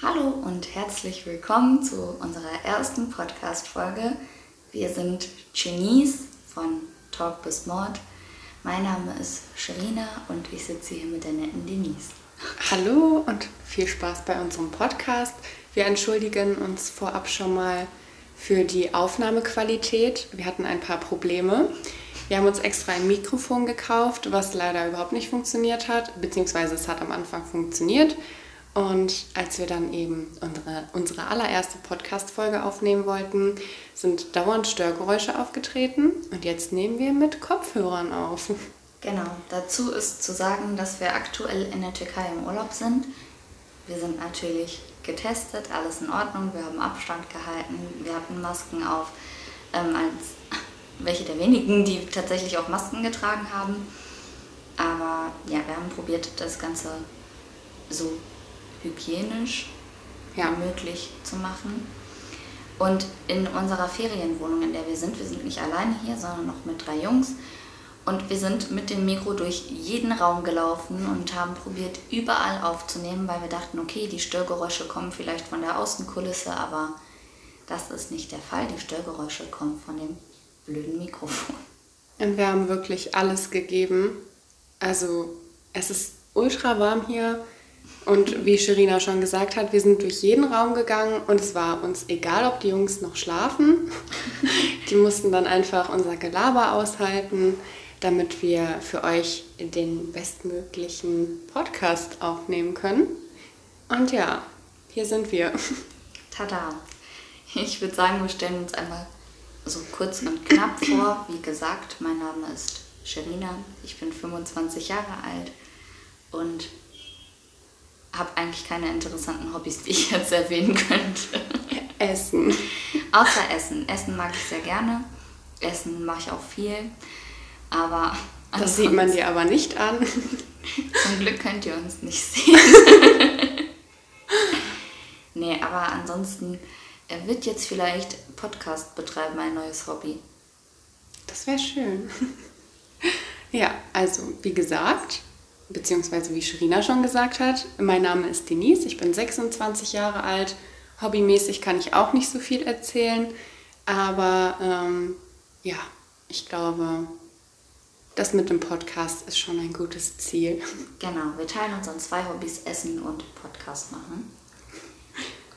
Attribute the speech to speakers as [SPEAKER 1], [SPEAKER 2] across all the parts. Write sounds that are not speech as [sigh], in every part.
[SPEAKER 1] Hallo und herzlich willkommen zu unserer ersten Podcast-Folge. Wir sind Genies von Talk bis Mord. Mein Name ist Sherina und ich sitze hier mit der netten Denise.
[SPEAKER 2] Hallo und viel Spaß bei unserem Podcast. Wir entschuldigen uns vorab schon mal für die Aufnahmequalität. Wir hatten ein paar Probleme. Wir haben uns extra ein Mikrofon gekauft, was leider überhaupt nicht funktioniert hat, beziehungsweise es hat am Anfang funktioniert. Und als wir dann eben unsere, unsere allererste Podcast-Folge aufnehmen wollten, sind dauernd Störgeräusche aufgetreten. Und jetzt nehmen wir mit Kopfhörern auf.
[SPEAKER 1] Genau, dazu ist zu sagen, dass wir aktuell in der Türkei im Urlaub sind. Wir sind natürlich getestet, alles in Ordnung, wir haben Abstand gehalten, wir hatten Masken auf, ähm, als [laughs] welche der wenigen, die tatsächlich auch Masken getragen haben. Aber ja, wir haben probiert, das Ganze so hygienisch ja. möglich zu machen. Und in unserer Ferienwohnung, in der wir sind, wir sind nicht alleine hier, sondern noch mit drei Jungs. Und wir sind mit dem Mikro durch jeden Raum gelaufen und haben probiert, überall aufzunehmen, weil wir dachten, okay, die Störgeräusche kommen vielleicht von der Außenkulisse, aber das ist nicht der Fall. Die Störgeräusche kommen von dem blöden Mikrofon.
[SPEAKER 2] Und wir haben wirklich alles gegeben. Also es ist ultra warm hier. Und wie Sherina schon gesagt hat, wir sind durch jeden Raum gegangen und es war uns egal, ob die Jungs noch schlafen. [laughs] Die mussten dann einfach unser Gelaber aushalten, damit wir für euch den bestmöglichen Podcast aufnehmen können. Und ja, hier sind wir. [laughs]
[SPEAKER 1] Tada! Ich würde sagen, wir stellen uns einmal so kurz und knapp vor. Wie gesagt, mein Name ist Sherina, ich bin 25 Jahre alt und habe eigentlich keine interessanten Hobbys, die ich [laughs] jetzt erwähnen könnte.
[SPEAKER 2] Essen.
[SPEAKER 1] Außer Essen. Essen mag ich sehr gerne. Essen mache ich auch viel. Aber.
[SPEAKER 2] Das sieht man dir aber nicht an. [laughs]
[SPEAKER 1] Zum Glück könnt ihr uns nicht sehen. [laughs] nee, aber ansonsten er wird jetzt vielleicht Podcast betreiben, ein neues Hobby.
[SPEAKER 2] Das wäre schön. ja, also wie gesagt, beziehungsweise wie Sherina schon gesagt hat, mein Name ist Denise, ich bin 26 Jahre alt. Hobbymäßig kann ich auch nicht so viel erzählen, aber ähm, ja, ich glaube, das mit dem Podcast ist schon ein gutes Ziel. [laughs]
[SPEAKER 1] Genau, wir teilen uns an zwei Hobbys, Essen und Podcast machen.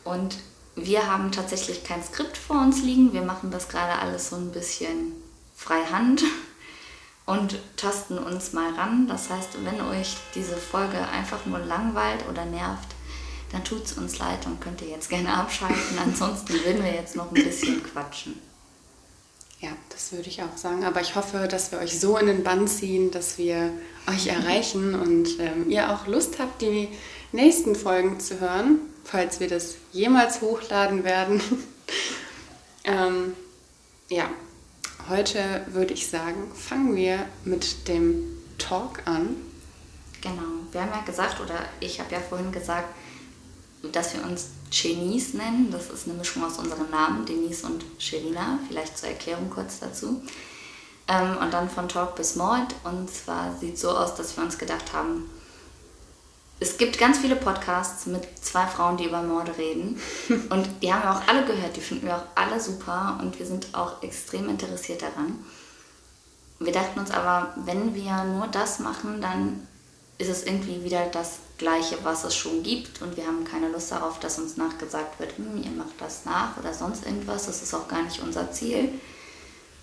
[SPEAKER 1] Und wir haben tatsächlich kein Skript vor uns liegen. Wir machen das gerade alles so ein bisschen freihand und tasten uns mal ran. Das heißt, wenn euch diese Folge einfach nur langweilt oder nervt, dann tut es uns leid und könnt ihr jetzt gerne [laughs] abschalten. Ansonsten würden wir jetzt noch ein bisschen quatschen.
[SPEAKER 2] Ja, das würde ich auch sagen. Aber ich hoffe, dass wir euch so in den Bann ziehen, dass wir euch erreichen und ähm, ihr auch Lust habt, die nächsten Folgen zu hören, falls wir das jemals hochladen werden. [laughs] ähm, ja, Heute würde ich sagen, fangen wir mit dem Talk an.
[SPEAKER 1] Genau, wir haben ja gesagt, oder ich habe ja vorhin gesagt, dass wir uns Genies nennen. Das ist eine Mischung aus unseren Namen, Denise und Sherina. Vielleicht zur Erklärung kurz dazu. Ähm, und dann von Talk bis Mord. Und zwar sieht es so aus, dass wir uns gedacht haben, es gibt ganz viele Podcasts mit zwei Frauen, die über Morde reden. [laughs] Und die haben wir auch alle gehört, die finden wir auch alle super und wir sind auch extrem interessiert daran. Wir dachten uns aber, wenn wir nur das machen, dann ist es irgendwie wieder das Gleiche, was es schon gibt. Und wir haben keine Lust darauf, dass uns nachgesagt wird, hm, ihr macht das nach oder sonst irgendwas. Das ist auch gar nicht unser Ziel.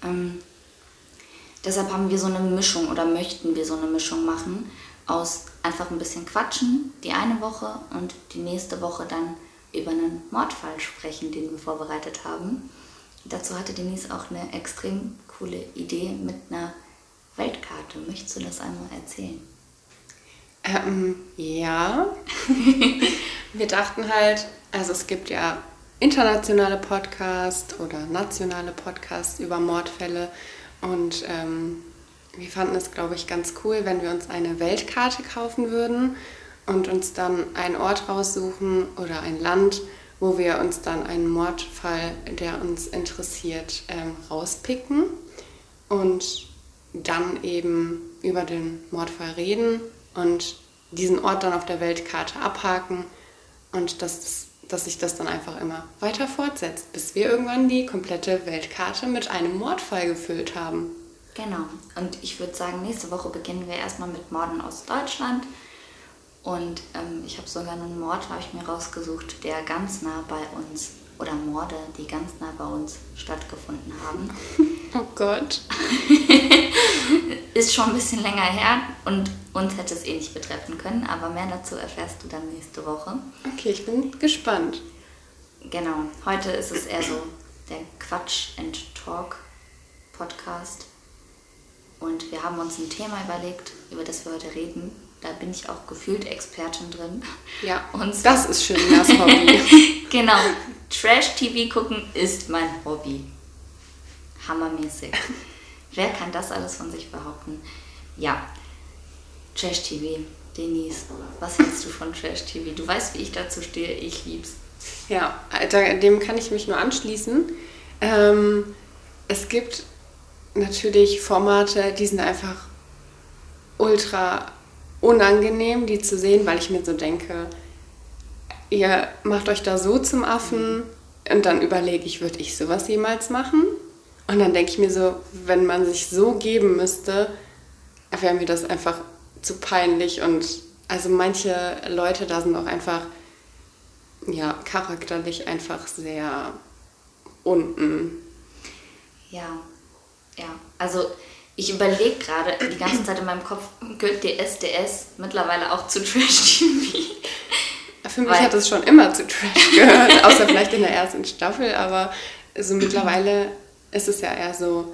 [SPEAKER 1] Ähm, deshalb haben wir so eine Mischung oder möchten wir so eine Mischung machen aus einfach ein bisschen quatschen die eine Woche und die nächste Woche dann über einen Mordfall sprechen, den wir vorbereitet haben. Dazu hatte Denise auch eine extrem coole Idee mit einer Weltkarte. Möchtest du das einmal erzählen?
[SPEAKER 2] Ähm, ja. [laughs] wir dachten halt, also es gibt ja internationale Podcasts oder nationale Podcasts über Mordfälle und ähm, wir fanden es, glaube ich, ganz cool, wenn wir uns eine Weltkarte kaufen würden und uns dann einen Ort raussuchen oder ein Land, wo wir uns dann einen Mordfall, der uns interessiert, ähm, rauspicken und dann eben über den Mordfall reden und diesen Ort dann auf der Weltkarte abhaken und dass, dass sich das dann einfach immer weiter fortsetzt, bis wir irgendwann die komplette Weltkarte mit einem Mordfall gefüllt haben.
[SPEAKER 1] Genau. Und ich würde sagen, nächste Woche beginnen wir erstmal mit Morden aus Deutschland. Und ähm, ich habe sogar einen Mord, habe ich mir rausgesucht, der ganz nah bei uns, oder Morde, die ganz nah bei uns stattgefunden haben. [laughs]
[SPEAKER 2] Oh Gott.
[SPEAKER 1] Ist schon ein bisschen länger her und uns hätte es eh nicht betreffen können, aber mehr dazu erfährst du dann nächste Woche.
[SPEAKER 2] Okay, ich bin gespannt.
[SPEAKER 1] Genau, heute ist es eher so der Quatsch and Talk Podcast. Und wir haben uns ein Thema überlegt, über das wir heute reden. Da bin ich auch gefühlt Expertin drin.
[SPEAKER 2] Ja, und das ist schön, das Hobby. [laughs]
[SPEAKER 1] genau, Trash-TV gucken ist mein Hobby. Hammermäßig. Wer kann das alles von sich behaupten? Ja, Trash-TV. Denise, was hältst du von Trash-TV? Du weißt, wie ich dazu stehe. Ich lieb's.
[SPEAKER 2] Ja, dem kann ich mich nur anschließen. Ähm, es gibt natürlich Formate, die sind einfach ultra unangenehm, die zu sehen, weil ich mir so denke, ihr macht euch da so zum Affen und dann überlege ich, würde ich sowas jemals machen? Und dann denke ich mir so, wenn man sich so geben müsste, wäre mir das einfach zu peinlich und also manche Leute da sind auch einfach ja charakterlich einfach sehr unten.
[SPEAKER 1] Ja, ja, also ich überlege gerade die ganze Zeit in meinem Kopf, gehört DSDS mittlerweile auch zu Trash TV?
[SPEAKER 2] Für mich Weil, hat es schon immer zu Trash gehört, [laughs] außer vielleicht in der ersten Staffel, aber so mittlerweile ist es ja eher so,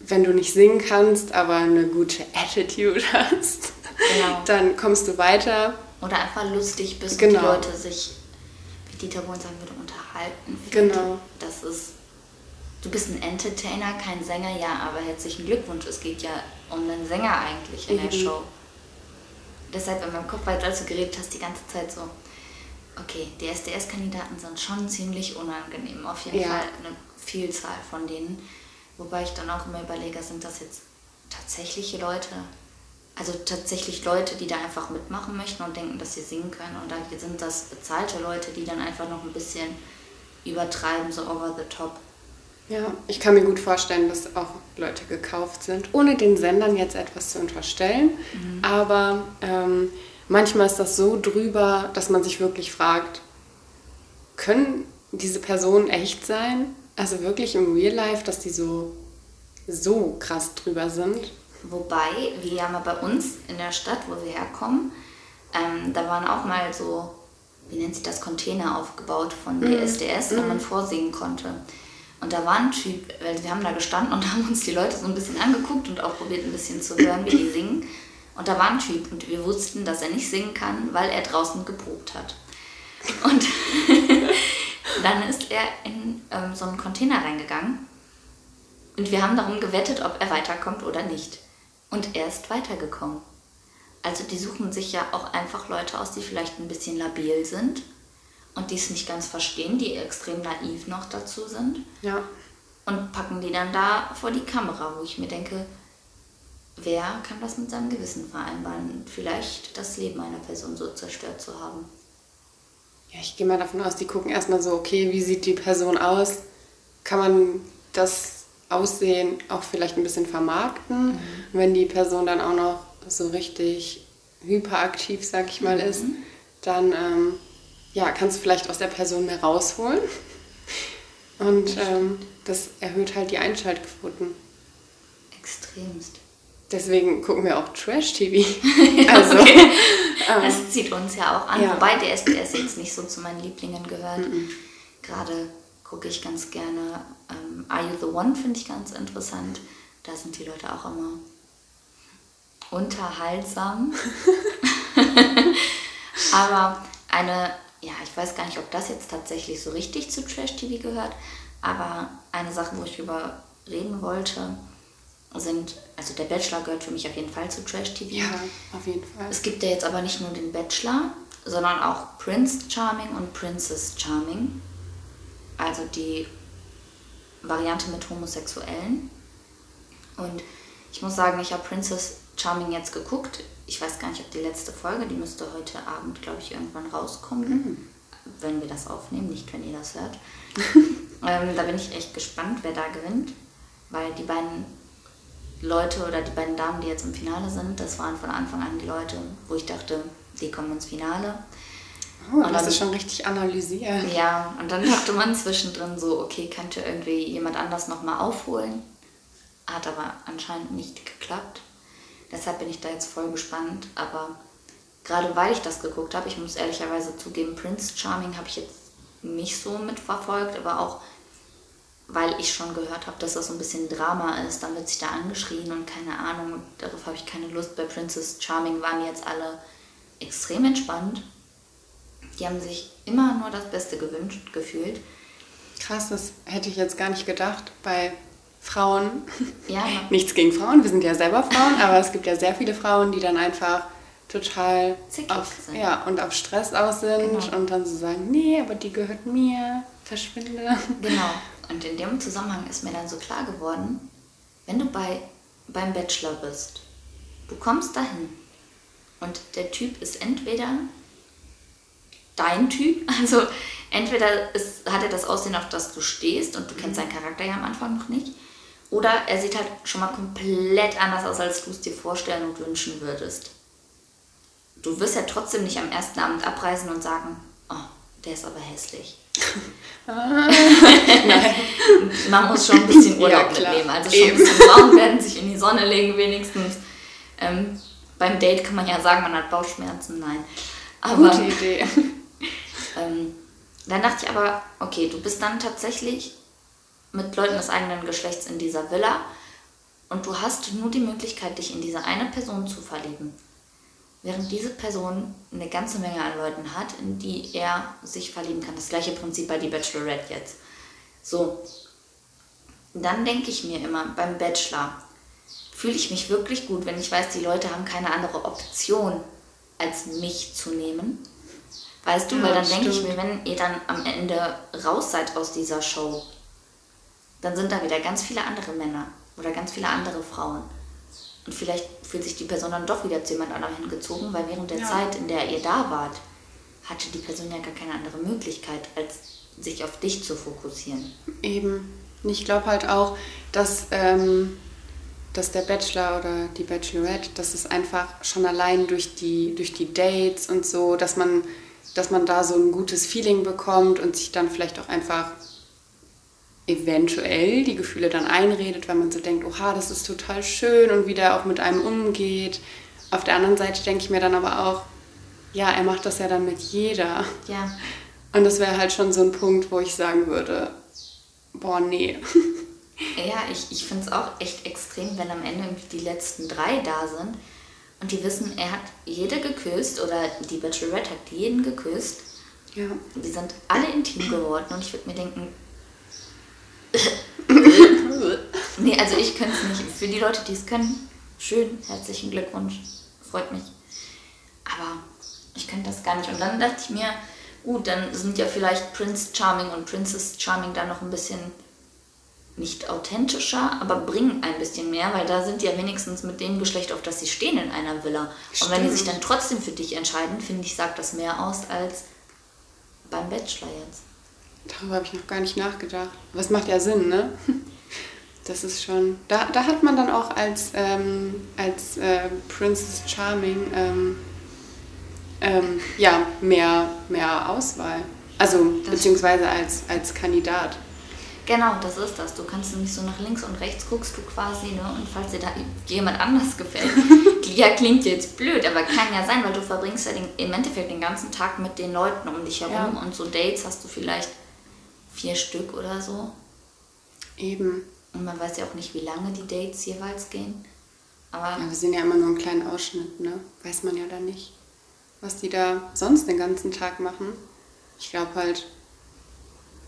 [SPEAKER 2] wenn du nicht singen kannst, aber eine gute Attitude hast, genau. dann kommst du weiter.
[SPEAKER 1] Oder einfach lustig bist genau. und die Leute sich, wie Dieter Bohlen sagen würde, unterhalten.
[SPEAKER 2] Genau.
[SPEAKER 1] Das ist du bist ein Entertainer, kein Sänger, ja, aber herzlichen Glückwunsch. Es geht ja um einen Sänger eigentlich in mhm. der Show. Deshalb in meinem Kopf, weil du dazu geredet hast, die ganze Zeit so, okay, die SDS-Kandidaten sind schon ziemlich unangenehm. Auf jeden ja. Fall eine Vielzahl von denen. Wobei ich dann auch immer überlege, sind das jetzt tatsächliche Leute? Also tatsächlich Leute, die da einfach mitmachen möchten und denken, dass sie singen können. Und dann sind das bezahlte Leute, die dann einfach noch ein bisschen übertreiben, so over the top.
[SPEAKER 2] Ja, ich kann mir gut vorstellen, dass auch Leute gekauft sind, ohne den Sendern jetzt etwas zu unterstellen. Mhm. Aber ähm, manchmal ist das so drüber, dass man sich wirklich fragt, können diese Personen echt sein? Also wirklich im Real Life, dass die so, so krass drüber sind?
[SPEAKER 1] Wobei, wir haben ja bei uns in der Stadt, wo wir herkommen, ähm, da waren auch mal so, wie nennt sich das, Container aufgebaut von mhm. DSDS, wo mhm. man vorsingen konnte. Und da war ein Typ, weil wir haben da gestanden und [laughs] haben uns die Leute so ein bisschen angeguckt und auch probiert ein bisschen zu hören, wie die singen. Und da war ein Typ und wir wussten, dass er nicht singen kann, weil er draußen geprobt hat. Und [laughs] dann ist er in ähm, so einen Container reingegangen und wir haben darum gewettet, ob er weiterkommt oder nicht. Und er ist weitergekommen. Also die suchen sich ja auch einfach Leute aus, die vielleicht ein bisschen labil sind und die es nicht ganz verstehen, die extrem naiv noch dazu sind.
[SPEAKER 2] Ja.
[SPEAKER 1] Und packen die dann da vor die Kamera, wo ich mir denke, wer kann das mit seinem Gewissen vereinbaren, vielleicht das Leben einer Person so zerstört zu haben?
[SPEAKER 2] Ja, ich gehe mal davon aus, die gucken erstmal so, okay, wie sieht die Person aus? Kann man das Aussehen auch vielleicht ein bisschen vermarkten? Mhm. Wenn die Person dann auch noch so richtig hyperaktiv, sag ich mal, mhm. ist, dann ähm, ja, kannst du vielleicht aus der Person mehr rausholen. Und ähm, das erhöht halt die Einschaltquoten.
[SPEAKER 1] Extremst.
[SPEAKER 2] Deswegen gucken wir auch Trash-TV. [laughs] Also,
[SPEAKER 1] okay. ähm, das zieht uns ja auch an. Ja. Wobei der SDS jetzt nicht so zu meinen Lieblingen gehört. Mm -mm. Gerade gucke ich ganz gerne ähm, Are You the One, finde ich ganz interessant. Da sind die Leute auch immer unterhaltsam. [laughs] [laughs] Aber eine ja, ich weiß gar nicht, ob das jetzt tatsächlich so richtig zu Trash TV gehört, aber eine Sache, wo ich drüber reden wollte, sind, also der Bachelor gehört für mich auf jeden Fall zu Trash TV.
[SPEAKER 2] Ja, auf jeden Fall.
[SPEAKER 1] Es gibt ja jetzt aber nicht nur den Bachelor, sondern auch Prince Charming und Princess Charming. Also die Variante mit Homosexuellen. Und ich muss sagen, ich habe Princess Charming jetzt geguckt. Ich weiß gar nicht, ob die letzte Folge, die müsste heute Abend, glaube ich, irgendwann rauskommen. Mhm. wenn wir das aufnehmen, nicht wenn ihr das hört. [laughs] ähm, da bin ich echt gespannt, wer da gewinnt, weil die beiden Leute oder die beiden Damen, die jetzt im Finale sind, das waren von Anfang an die Leute, wo ich dachte, die kommen ins Finale.
[SPEAKER 2] Oh, und das ist schon richtig analysiert.
[SPEAKER 1] Ja, und dann dachte man zwischendrin so, okay, könnte irgendwie jemand anders nochmal aufholen. Hat aber anscheinend nicht geklappt. Deshalb bin ich da jetzt voll gespannt. Aber gerade weil ich das geguckt habe, ich muss ehrlicherweise zugeben, Prince Charming habe ich jetzt nicht so mitverfolgt, aber auch weil ich schon gehört habe, dass das so ein bisschen Drama ist, dann wird sich da angeschrien und keine Ahnung, darauf habe ich keine Lust. Bei Princess Charming waren jetzt alle extrem entspannt. Die haben sich immer nur das Beste gewünscht, gefühlt.
[SPEAKER 2] Krass, das hätte ich jetzt gar nicht gedacht bei Frauen.
[SPEAKER 1] Ja.
[SPEAKER 2] Nichts gegen Frauen, wir sind ja selber Frauen, aber es gibt ja sehr viele Frauen, die dann einfach total auf, sind. Ja, und auf Stress aus sind genau. und dann so sagen, nee, aber die gehört mir, verschwinde.
[SPEAKER 1] Genau. Und in dem Zusammenhang ist mir dann so klar geworden, wenn du bei, beim Bachelor bist, du kommst dahin und der Typ ist entweder dein Typ, [laughs] also entweder ist, hat er das Aussehen, auf das du stehst und du kennst seinen Charakter ja am Anfang noch nicht, oder er sieht halt schon mal komplett anders aus, als du es dir vorstellen und wünschen würdest. Du wirst ja trotzdem nicht am ersten Abend abreisen und sagen, oh, der ist aber hässlich. [laughs] [laughs] Man muss schon ein bisschen Urlaub ja, mitnehmen. Also schon Eben. ein bisschen braun werden, sich in die Sonne legen wenigstens. Ähm, beim Date kann man ja sagen, man hat Bauchschmerzen. Nein.
[SPEAKER 2] Aber, Gute Idee. [laughs]
[SPEAKER 1] ähm, dann dachte ich aber, okay, du bist dann tatsächlich mit Leuten des eigenen Geschlechts in dieser Villa und du hast nur die Möglichkeit, dich in diese eine Person zu verlieben. Während diese Person eine ganze Menge an Leuten hat, in die er sich verlieben kann. Das gleiche Prinzip bei die Bachelorette jetzt. So, dann denke ich mir immer, beim Bachelor fühle ich mich wirklich gut, wenn ich weiß, die Leute haben keine andere Option, als mich zu nehmen. Weißt du, ja, weil dann denke ich mir, wenn ihr dann am Ende raus seid aus dieser Show, dann sind da wieder ganz viele andere Männer oder ganz viele andere Frauen. Und vielleicht fühlt sich die Person dann doch wieder zu jemand anderem hingezogen, weil während der ja. Zeit, in der ihr da wart, hatte die Person ja gar keine andere Möglichkeit, als sich auf dich zu fokussieren.
[SPEAKER 2] Eben. Und ich glaube halt auch, dass, ähm, dass der Bachelor oder die Bachelorette, dass es einfach schon allein durch die, durch die Dates und so, dass man, dass man da so ein gutes Feeling bekommt und sich dann vielleicht auch einfach eventuell die Gefühle dann einredet, weil man so denkt, oha, das ist total schön und wie der auch mit einem umgeht. Auf der anderen Seite denke ich mir dann aber auch, ja, er macht das ja dann mit jeder.
[SPEAKER 1] Ja.
[SPEAKER 2] Und das wäre halt schon so ein Punkt, wo ich sagen würde, boah, nee. [laughs]
[SPEAKER 1] Ja, ich, ich finde es auch echt extrem, wenn am Ende die letzten drei da sind und die wissen, er hat jede geküsst oder die Bachelorette hat jeden geküsst.
[SPEAKER 2] Ja.
[SPEAKER 1] Die sind alle intim geworden und ich würde mir denken, nee, also ich könnte es nicht. Für die Leute, die es können, schön, herzlichen Glückwunsch. Freut mich. Aber ich könnte das gar nicht. Und dann dachte ich mir, gut, dann sind ja vielleicht Prince Charming und Princess Charming dann noch ein bisschen nicht authentischer, aber bringen ein bisschen mehr, weil da sind die ja wenigstens mit dem Geschlecht, auf das sie stehen in einer Villa. Stimmt. Und wenn die sich dann trotzdem für dich entscheiden, finde ich, sagt das mehr aus als beim Bachelor jetzt.
[SPEAKER 2] Darüber habe ich noch gar nicht nachgedacht. Was macht ja Sinn, ne? [laughs] Das ist schon. Da, da hat man dann auch als, ähm, als äh, Princess Charming ähm, ähm, ja, mehr, mehr Auswahl. Also, das beziehungsweise als, als Kandidat.
[SPEAKER 1] Genau, das ist das. Du kannst nämlich so nach links und rechts guckst du quasi, ne? Und falls dir da jemand anders gefällt, [laughs] [laughs] ja, klingt jetzt blöd, aber kann ja sein, weil du verbringst ja den, im Endeffekt den ganzen Tag mit den Leuten um dich herum ja. und so Dates hast du vielleicht vier Stück oder so.
[SPEAKER 2] Eben.
[SPEAKER 1] Und man weiß ja auch nicht, wie lange die Dates jeweils gehen. Aber
[SPEAKER 2] ja, wir sehen ja immer nur einen kleinen Ausschnitt, ne? Weiß man ja dann nicht, was die da sonst den ganzen Tag machen. Ich glaube halt,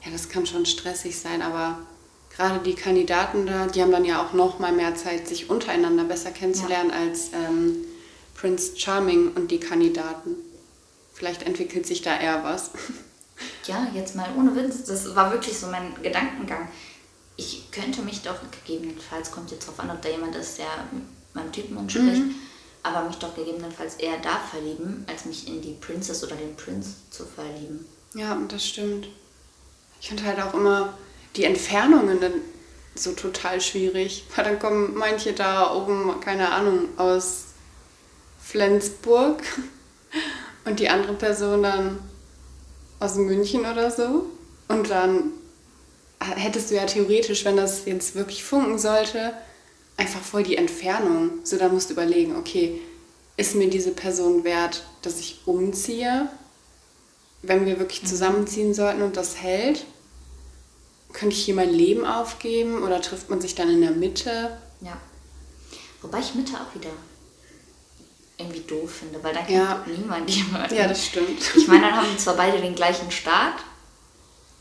[SPEAKER 2] ja, das kann schon stressig sein, aber gerade die Kandidaten da, die haben dann ja auch noch mal mehr Zeit, sich untereinander besser kennenzulernen ja. als ähm, Prince Charming und die Kandidaten. Vielleicht entwickelt sich da eher was. [laughs]
[SPEAKER 1] Ja, jetzt mal ohne Witz, das war wirklich so mein Gedankengang. Ich könnte mich doch gegebenenfalls, kommt jetzt darauf an, ob da jemand ist, der meinem Typen entspricht, mhm. aber mich doch gegebenenfalls eher da verlieben, als mich in die Princess oder den Prinz zu verlieben.
[SPEAKER 2] Ja, das stimmt. Ich finde halt auch immer die Entfernungen dann so total schwierig. Weil dann kommen manche da oben, keine Ahnung, aus Flensburg [laughs] und die andere Person dann aus München oder so. Und dann hättest du ja theoretisch, wenn das jetzt wirklich funken sollte, einfach voll die Entfernung. So, da musst du überlegen, okay, ist mir diese Person wert, dass ich umziehe? Wenn wir wirklich zusammenziehen sollten und das hält, könnte ich hier mein Leben aufgeben oder trifft man sich dann in der Mitte?
[SPEAKER 1] Ja. Wobei ich Mitte auch wieder irgendwie doof finde, weil dann
[SPEAKER 2] Ja.
[SPEAKER 1] kennt niemand jemanden.
[SPEAKER 2] Ja, das stimmt.
[SPEAKER 1] Ich meine, dann haben zwar beide den gleichen Start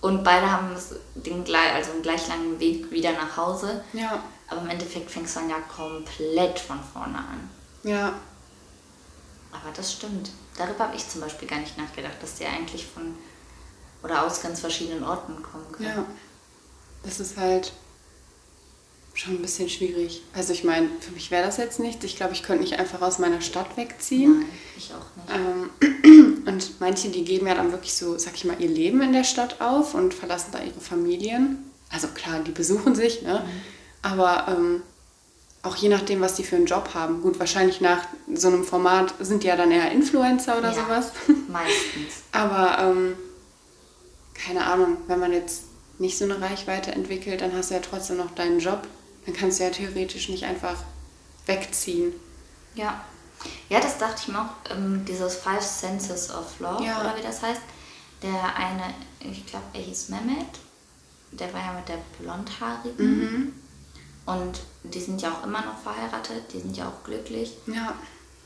[SPEAKER 1] und beide haben den, also einen gleich langen Weg wieder nach Hause,
[SPEAKER 2] Ja,
[SPEAKER 1] aber im Endeffekt fängst du dann ja komplett von vorne an.
[SPEAKER 2] ja,
[SPEAKER 1] Aber das stimmt. Darüber habe ich zum Beispiel gar nicht nachgedacht, dass die eigentlich von oder aus ganz verschiedenen Orten kommen können.
[SPEAKER 2] ja. Das ist halt schon ein bisschen schwierig. Also ich meine, für mich wäre das jetzt nichts. Ich glaube, ich könnte nicht einfach aus meiner Stadt wegziehen.
[SPEAKER 1] Nein, ich auch nicht.
[SPEAKER 2] Ähm, [clears throat] und manche, die geben ja dann wirklich so, sag ich mal, ihr Leben in der Stadt auf und verlassen da ihre Familien. Also klar, die besuchen sich, ne? Aber ähm, auch je nachdem, was die für einen Job haben. Gut, wahrscheinlich nach so einem Format sind die ja dann eher Influencer oder
[SPEAKER 1] Ja.
[SPEAKER 2] sowas. [laughs]
[SPEAKER 1] Meistens.
[SPEAKER 2] Aber ähm, keine Ahnung, wenn man jetzt nicht so eine Reichweite entwickelt, dann hast du ja trotzdem noch deinen Job. Dann kannst du ja theoretisch nicht einfach wegziehen.
[SPEAKER 1] Ja. Ja, das dachte ich mir auch, ähm, dieses Five Senses of Love,
[SPEAKER 2] Ja.
[SPEAKER 1] oder wie das heißt. Der eine, ich glaube, er hieß Mehmet, der war ja mit der Blondhaarigen. Und die sind ja auch immer noch verheiratet, die sind ja auch glücklich.
[SPEAKER 2] Ja,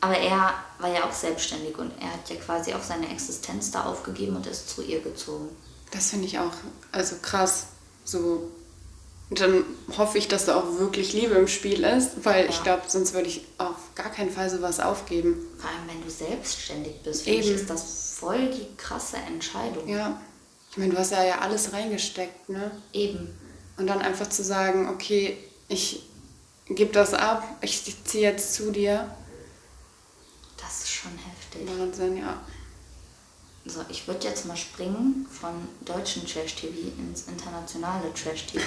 [SPEAKER 1] Aber er war ja auch selbstständig und er hat ja quasi auch seine Existenz da aufgegeben und ist zu ihr gezogen.
[SPEAKER 2] das finde ich auch also krass. So, dann hoffe ich, dass da auch wirklich Liebe im Spiel ist, weil ich
[SPEAKER 1] Ja.
[SPEAKER 2] glaube, sonst würde ich auf gar keinen Fall sowas aufgeben.
[SPEAKER 1] Vor allem, wenn du selbstständig bist, ich,
[SPEAKER 2] Eben.
[SPEAKER 1] ist das voll die krasse Entscheidung.
[SPEAKER 2] Ja, ich meine, du hast ja, ja alles reingesteckt, ne?
[SPEAKER 1] Eben.
[SPEAKER 2] Und dann einfach zu sagen, okay, ich gebe das ab, ich ziehe jetzt zu dir.
[SPEAKER 1] Das ist schon heftig.
[SPEAKER 2] Wahnsinn, ja.
[SPEAKER 1] So, ich würde jetzt mal springen von deutschen Trash-TV ins internationale Trash-TV.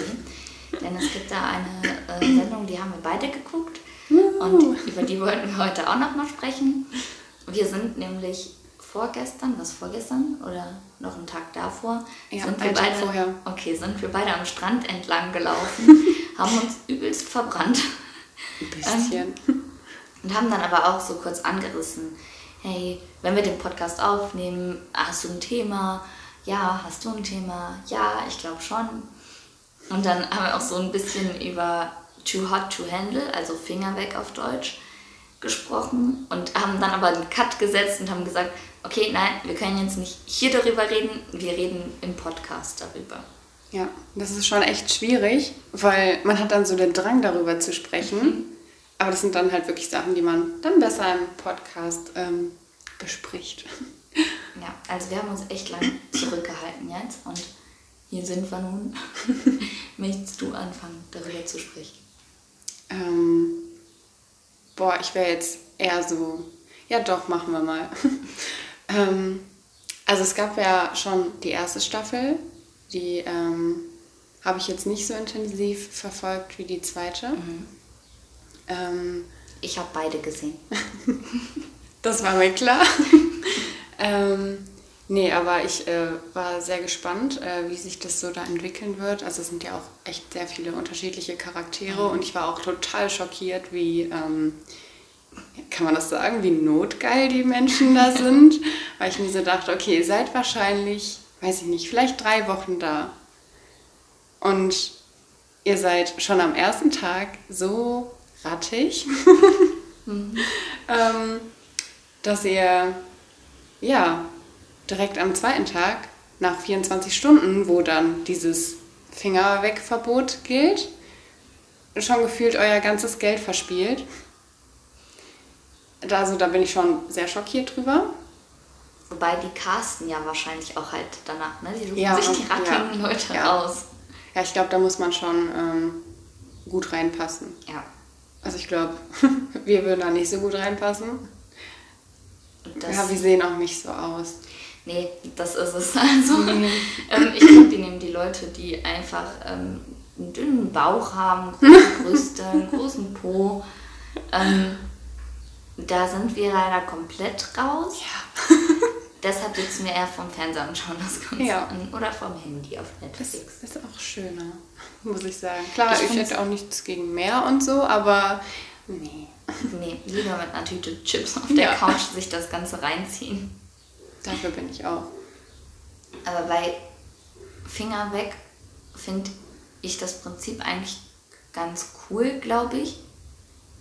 [SPEAKER 1] Denn es gibt da eine äh, Sendung, die haben wir beide geguckt. Und über die wollten wir heute auch noch mal sprechen. Wir sind nämlich vorgestern, was vorgestern oder noch einen Tag davor,
[SPEAKER 2] Ja,
[SPEAKER 1] sind wir beide,
[SPEAKER 2] vorher.
[SPEAKER 1] Okay, sind wir beide am Strand entlang gelaufen, [laughs] haben uns übelst verbrannt.
[SPEAKER 2] Ein bisschen.
[SPEAKER 1] Und haben dann aber auch so kurz angerissen, hey, wenn wir den Podcast aufnehmen, hast du ein Thema? Ja, hast du ein Thema? Ja, ich glaube schon. Und dann haben wir auch so ein bisschen über Too Hot to Handle, also Finger weg auf Deutsch, gesprochen und haben dann aber einen Cut gesetzt und haben gesagt, okay, nein, wir können jetzt nicht hier darüber reden, wir reden im Podcast darüber.
[SPEAKER 2] Ja, das ist schon echt schwierig, weil man hat dann so den Drang darüber zu sprechen. Aber das sind dann halt wirklich Sachen, die man dann besser im Podcast ähm, bespricht.
[SPEAKER 1] Ja, also wir haben uns echt lang zurückgehalten jetzt und hier sind wir nun. [laughs] Möchtest du anfangen, darüber zu sprechen?
[SPEAKER 2] Ähm, boah, ich wäre jetzt eher so, ja doch, machen wir mal. [laughs] ähm, also es gab ja schon die erste Staffel, die ähm, habe ich jetzt nicht so intensiv verfolgt wie die zweite. Ähm,
[SPEAKER 1] Ich habe beide gesehen. [laughs]
[SPEAKER 2] Das war mir klar. ähm, nee, aber ich äh, war sehr gespannt, äh, wie sich das so da entwickeln wird. Also es sind ja auch echt sehr viele unterschiedliche Charaktere und ich war auch total schockiert, wie, ähm, kann man das sagen, wie notgeil die Menschen da [laughs] sind. Weil ich mir so dachte, okay, ihr seid wahrscheinlich, weiß ich nicht, vielleicht drei Wochen da. Und ihr seid schon am ersten Tag so rattig. [laughs] [laughs] ähm, dass ihr ja direkt am zweiten Tag nach 24 Stunden, wo dann dieses Fingerwegverbot gilt, schon gefühlt euer ganzes Geld verspielt. Also da bin ich schon sehr schockiert drüber.
[SPEAKER 1] Wobei die casten ja wahrscheinlich auch halt danach, ne? Die suchen
[SPEAKER 2] Ja,
[SPEAKER 1] sich die
[SPEAKER 2] ja,
[SPEAKER 1] rattigen Leute
[SPEAKER 2] ja.
[SPEAKER 1] aus.
[SPEAKER 2] Ja, ich glaube, da muss man schon ähm, gut reinpassen.
[SPEAKER 1] Ja.
[SPEAKER 2] Also ich glaube, [laughs] wir würden da nicht so gut reinpassen.
[SPEAKER 1] Das,
[SPEAKER 2] Ja, wir sehen auch nicht so aus.
[SPEAKER 1] Nee, das ist es. [laughs] Also, mhm. ähm, ich glaube, die nehmen die Leute, die einfach ähm, einen dünnen Bauch haben, große [laughs] Brüste, einen großen Po. Ähm, da sind wir leider komplett raus. Ja. Deshalb sitzen wir eher vom Fernseher und schauen das Ganze ja. an. Oder vom Handy auf Netflix.
[SPEAKER 2] Das ist auch schöner, muss ich sagen. Klar, ich, ich hätte auch nichts gegen mehr und so, aber nee.
[SPEAKER 1] Nee, lieber mit einer Tüte Chips auf [laughs] der ja. Couch sich das Ganze reinziehen.
[SPEAKER 2] Dafür bin ich auch.
[SPEAKER 1] Aber bei Finger weg finde ich das Prinzip eigentlich ganz cool, glaube ich.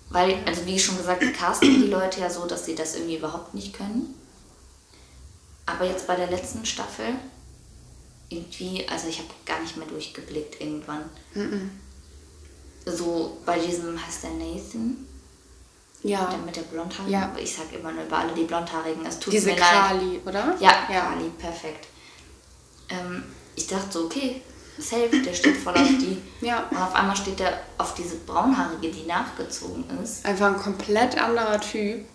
[SPEAKER 1] Weil, also wie schon gesagt, casten die Leute ja so, dass sie das irgendwie überhaupt nicht können. Aber jetzt bei der letzten Staffel, irgendwie, also ich habe gar nicht mehr durchgeblickt irgendwann. Mm -mm. So bei diesem, heißt der Nathan? Ja. Der mit der Blondhaarigen. Ja. Ich sag immer nur über alle die Blondhaarigen. Es tut
[SPEAKER 2] Diese
[SPEAKER 1] mir
[SPEAKER 2] Kali, leid. oder?
[SPEAKER 1] Ja, ja, Kali, perfekt. Ähm, ich dachte so, okay, safe, der steht voll auf die. Ja. Und auf einmal steht er auf diese braunhaarige, die nachgezogen ist.
[SPEAKER 2] Einfach ein komplett anderer Typ.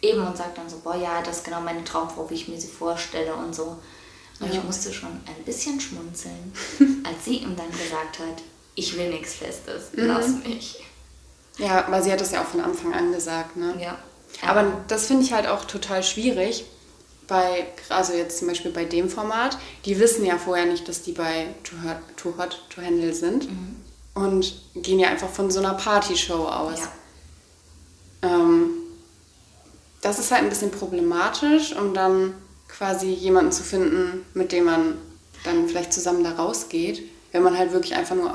[SPEAKER 1] Eben und sagt dann so, boah, ja, das ist genau meine Traumfrau, wie ich mir sie vorstelle und so. Und ja. ich musste schon ein bisschen schmunzeln, [laughs] als sie ihm dann gesagt hat, ich will nichts Festes, mhm. lass mich.
[SPEAKER 2] Ja, weil sie hat das ja auch von Anfang an gesagt, ne? Ja. Aber das finde ich halt auch total schwierig, bei, also jetzt zum Beispiel bei dem Format, die wissen ja vorher nicht, dass die bei Too Hot, Too Hot Handle sind mhm. und gehen ja einfach von so einer Partyshow aus. Ja. Ähm, das ist halt ein bisschen problematisch, um dann quasi jemanden zu finden, mit dem man dann vielleicht zusammen da rausgeht, wenn man halt wirklich einfach nur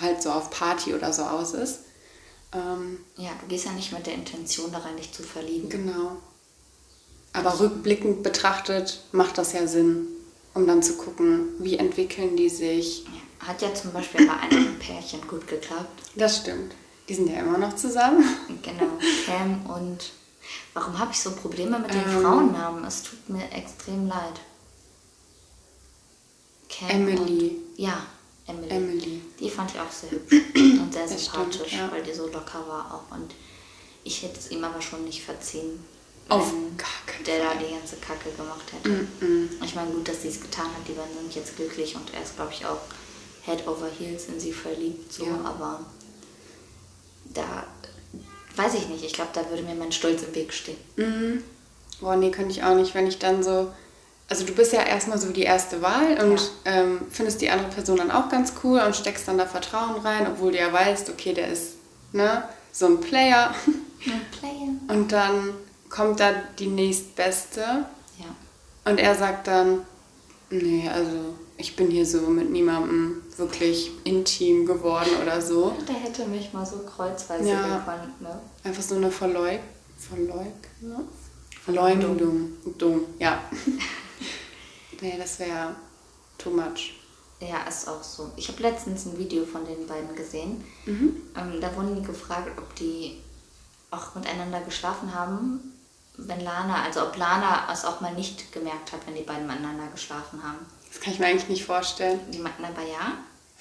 [SPEAKER 2] halt so auf Party oder so aus ist.
[SPEAKER 1] Ähm, ja, du gehst ja nicht mit der Intention da rein, dich zu verlieben.
[SPEAKER 2] Genau. Aber rückblickend betrachtet macht das ja Sinn, um dann zu gucken, wie entwickeln die sich.
[SPEAKER 1] Hat ja zum Beispiel bei einem [clears throat] Pärchen gut geklappt.
[SPEAKER 2] Das stimmt. Die sind ja immer noch zusammen.
[SPEAKER 1] Genau, Cam und. Warum habe ich so Probleme mit den ähm, Frauennamen? Es tut mir extrem leid.
[SPEAKER 2] Cam Emily.
[SPEAKER 1] Und, ja, Emily.
[SPEAKER 2] Emily.
[SPEAKER 1] Die fand ich auch sehr hübsch [clears throat] und sehr sympathisch, stimmt, ja. weil die so locker war auch. Und ich hätte es ihm aber schon nicht verziehen
[SPEAKER 2] auf gar
[SPEAKER 1] der Fall. da die ganze Kacke gemacht hätte. Mm -mm. Ich meine, gut, dass sie es getan hat. Die beiden sind jetzt glücklich und er ist, glaube ich, auch Head over Heels in sie verliebt. So, ja. aber da weiß ich nicht. Ich glaube, da würde mir mein Stolz im Weg stehen.
[SPEAKER 2] Mhm. Boah, nee, könnte ich auch nicht, wenn ich dann so. Also du bist ja erstmal so die erste Wahl und ja. ähm, findest die andere Person dann auch ganz cool und steckst dann da Vertrauen rein, obwohl du ja weißt, okay, der ist ne, so ein Player. [laughs]
[SPEAKER 1] Ein Player.
[SPEAKER 2] Und dann kommt da die nächstbeste.
[SPEAKER 1] Ja.
[SPEAKER 2] Und er sagt dann, nee, also ich bin hier so mit niemandem wirklich intim geworden oder so.
[SPEAKER 1] Der hätte mich mal so kreuzweise ja. gekonnt, ne?
[SPEAKER 2] Einfach so eine Verleug... Verleug... Ne? Verleumdung. Dumm, ja. [laughs] nee, das wäre too much.
[SPEAKER 1] Ja, ist auch so. Ich habe letztens ein Video von den beiden gesehen. Mhm. Ähm, da wurden die gefragt, ob die auch miteinander geschlafen haben wenn Lana, also ob Lana es auch mal nicht gemerkt hat, wenn die beiden miteinander geschlafen haben.
[SPEAKER 2] Das kann ich mir eigentlich nicht vorstellen.
[SPEAKER 1] Die meinten aber ja.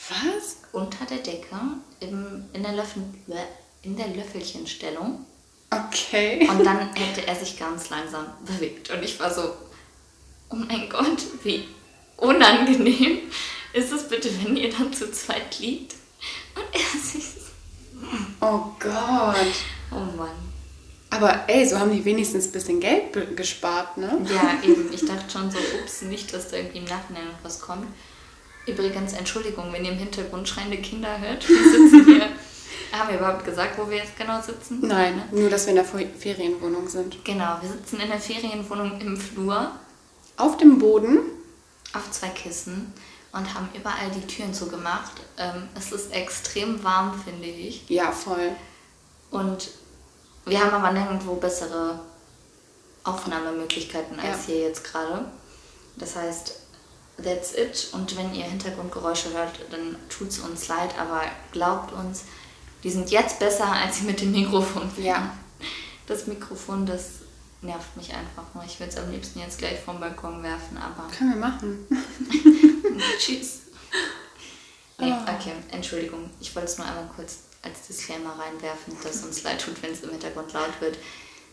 [SPEAKER 2] Was?
[SPEAKER 1] Unter der Decke im, in, der Löffel, in der Löffelchenstellung.
[SPEAKER 2] Okay.
[SPEAKER 1] Und dann [laughs] hätte er sich ganz langsam bewegt. Und ich war so, oh mein Gott, wie unangenehm ist es bitte, wenn ihr dann zu zweit liegt und er sich.
[SPEAKER 2] Oh Gott.
[SPEAKER 1] Oh Mann.
[SPEAKER 2] Aber ey, so haben die wenigstens ein bisschen Geld gespart, ne?
[SPEAKER 1] Ja, eben. Ich dachte schon so, ups, nicht, dass da irgendwie im Nachhinein noch was kommt. Übrigens, Entschuldigung, wenn ihr im Hintergrund schreiende Kinder hört. Wir sitzen hier. [laughs] Haben wir überhaupt gesagt, wo wir jetzt genau sitzen?
[SPEAKER 2] Nein, ne? nur, dass wir in der Ferienwohnung sind.
[SPEAKER 1] Genau, wir sitzen in der Ferienwohnung im Flur.
[SPEAKER 2] Auf dem Boden.
[SPEAKER 1] Auf zwei Kissen und haben überall die Türen zugemacht. Ähm, es ist extrem warm, finde ich.
[SPEAKER 2] Ja, voll.
[SPEAKER 1] Und wir haben aber nirgendwo bessere Aufnahmemöglichkeiten als ja. hier jetzt gerade. Das heißt, that's it. Und wenn ihr Hintergrundgeräusche hört, dann tut es uns leid, aber glaubt uns, die sind jetzt besser als sie mit dem Mikrofon.
[SPEAKER 2] Ja.
[SPEAKER 1] Das Mikrofon, das nervt mich einfach nur. Ich würde es am liebsten jetzt gleich vom Balkon werfen, aber.
[SPEAKER 2] Können wir machen. [laughs]
[SPEAKER 1] Tschüss. Nee, oh. okay, Entschuldigung. Ich wollte es nur einmal kurz als Disclaimer reinwerfen, dass uns leid tut, wenn es im Hintergrund laut wird.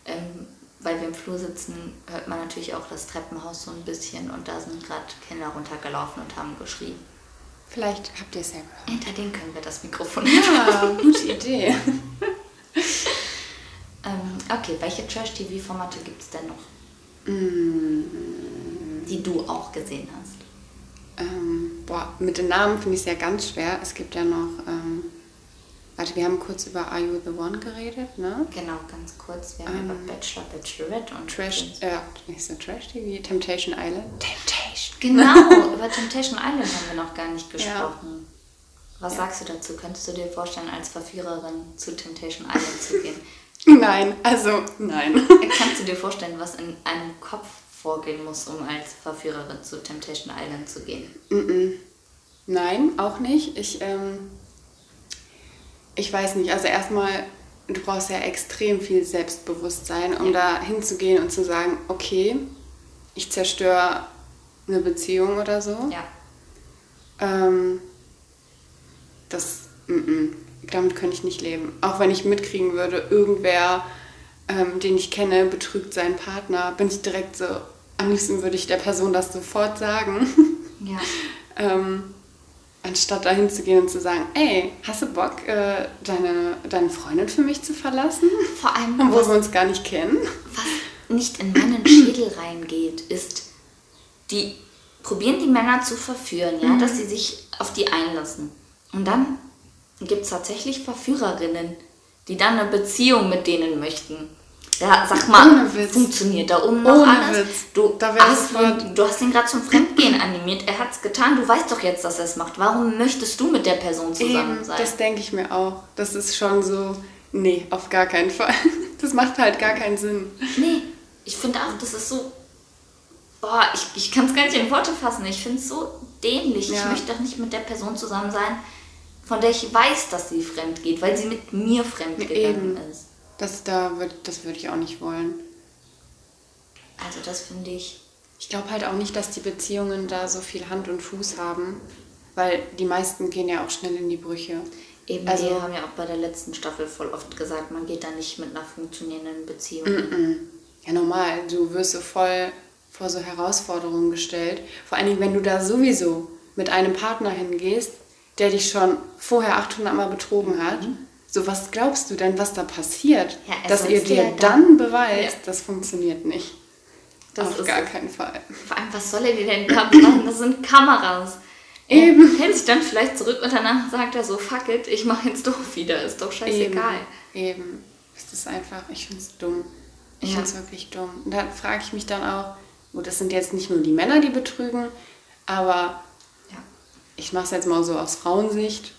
[SPEAKER 1] Ähm, weil wir im Flur sitzen, hört man natürlich auch das Treppenhaus so ein bisschen und da sind gerade Kinder runtergelaufen und haben geschrien.
[SPEAKER 2] Vielleicht habt ihr es ja gehört.
[SPEAKER 1] Hinter denen können wir das Mikrofon
[SPEAKER 2] Ja, [laughs] gute Idee.
[SPEAKER 1] Ähm, okay, welche Trash-TV-Formate gibt es denn noch? Die du auch gesehen hast.
[SPEAKER 2] Ähm, boah, mit den Namen finde ich es ja ganz schwer. Es gibt ja noch, ähm, warte, wir haben kurz über Are You the One geredet, ne?
[SPEAKER 1] Genau, ganz kurz. Wir haben über Bachelor, Bachelorette und
[SPEAKER 2] Trash, äh, nicht so Trash TV, Temptation Island. Temptation.
[SPEAKER 1] Genau, [laughs] über Temptation Island haben wir noch gar nicht gesprochen. Was sagst du dazu? Könntest du dir vorstellen, als Verführerin zu Temptation Island zu gehen? [laughs]
[SPEAKER 2] Nein, also nein. [laughs]
[SPEAKER 1] Kannst du dir vorstellen, was in einem Kopf vorgehen muss, um als Verführerin zu Temptation Island zu gehen?
[SPEAKER 2] Nein, auch nicht. Ich, ähm, ich weiß nicht. Also erstmal, du brauchst ja extrem viel Selbstbewusstsein, um da hinzugehen und zu sagen, okay, ich zerstöre eine Beziehung oder so.
[SPEAKER 1] Ja.
[SPEAKER 2] Ähm, das, mm -mm, damit könnte ich nicht leben. Auch wenn ich mitkriegen würde, irgendwer, ähm, den ich kenne, betrügt seinen Partner, bin ich direkt so, am liebsten würde ich der Person das sofort sagen. [laughs]
[SPEAKER 1] Ja.
[SPEAKER 2] ähm, anstatt dahin zu gehen und zu sagen, ey, hast du Bock, äh, deine, deine Freundin für mich zu verlassen?
[SPEAKER 1] Vor allem,
[SPEAKER 2] Wo
[SPEAKER 1] was,
[SPEAKER 2] wir uns gar nicht kennen.
[SPEAKER 1] was nicht in meinen Schädel reingeht, ist, die probieren die Männer zu verführen, ja, dass sie sich auf die einlassen. Und dann gibt es tatsächlich Verführerinnen, die dann eine Beziehung mit denen möchten. Ja, sag mal, funktioniert da oben noch
[SPEAKER 2] Ohne
[SPEAKER 1] alles?
[SPEAKER 2] Witz.
[SPEAKER 1] Du, hast,
[SPEAKER 2] sofort-
[SPEAKER 1] du hast ihn gerade zum Fremdgehen animiert. Er hat's getan. Du weißt doch jetzt, dass er es macht. Warum möchtest du mit der Person zusammen
[SPEAKER 2] Eben,
[SPEAKER 1] sein?
[SPEAKER 2] das denke ich mir auch. Das ist schon so, nee, auf gar keinen Fall. [laughs] Das macht halt gar keinen Sinn.
[SPEAKER 1] Nee, ich finde auch, das ist so. Boah, ich, ich kann es gar nicht in Worte fassen. Ich finde es so dämlich. Ich
[SPEAKER 2] Ja.
[SPEAKER 1] möchte doch nicht mit der Person zusammen sein, von der ich weiß, dass sie fremd geht, weil sie mit mir fremd gegangen
[SPEAKER 2] Eben.
[SPEAKER 1] ist.
[SPEAKER 2] Das, da würd, das würde ich auch nicht wollen.
[SPEAKER 1] Also, das finde ich.
[SPEAKER 2] Ich glaube halt auch nicht, dass die Beziehungen da so viel Hand und Fuß haben, weil die meisten gehen ja auch schnell in die Brüche.
[SPEAKER 1] Eben,
[SPEAKER 2] Also-
[SPEAKER 1] die haben ja auch bei der letzten Staffel voll oft gesagt, man geht da nicht mit einer funktionierenden Beziehung.
[SPEAKER 2] Mm,
[SPEAKER 1] hin.
[SPEAKER 2] Ja, normal. Du wirst so voll vor so Herausforderungen gestellt. Vor allen Dingen, wenn du da sowieso mit einem Partner hingehst, der dich schon vorher 800 Mal betrogen hat. So, was glaubst du denn, was da passiert?
[SPEAKER 1] Ja, er
[SPEAKER 2] Dass ihr dir
[SPEAKER 1] dir
[SPEAKER 2] dann beweist,
[SPEAKER 1] Ja.
[SPEAKER 2] das funktioniert nicht.
[SPEAKER 1] Das
[SPEAKER 2] Auf
[SPEAKER 1] ist
[SPEAKER 2] gar keinen Fall.
[SPEAKER 1] Vor allem, was soll er dir denn machen? Das sind Kameras.
[SPEAKER 2] Eben.
[SPEAKER 1] Er hält sich dann vielleicht zurück und danach sagt er so, fuck it, ich mach jetzt doch wieder, ist doch scheißegal.
[SPEAKER 2] Eben. Eben. Es ist einfach, ich finde es dumm. Ich
[SPEAKER 1] Ja.
[SPEAKER 2] finde es wirklich dumm. Und da frage ich mich dann auch, gut, das sind jetzt nicht nur die Männer, die betrügen, aber
[SPEAKER 1] Ja.
[SPEAKER 2] Ich mache es jetzt mal so aus Frauensicht.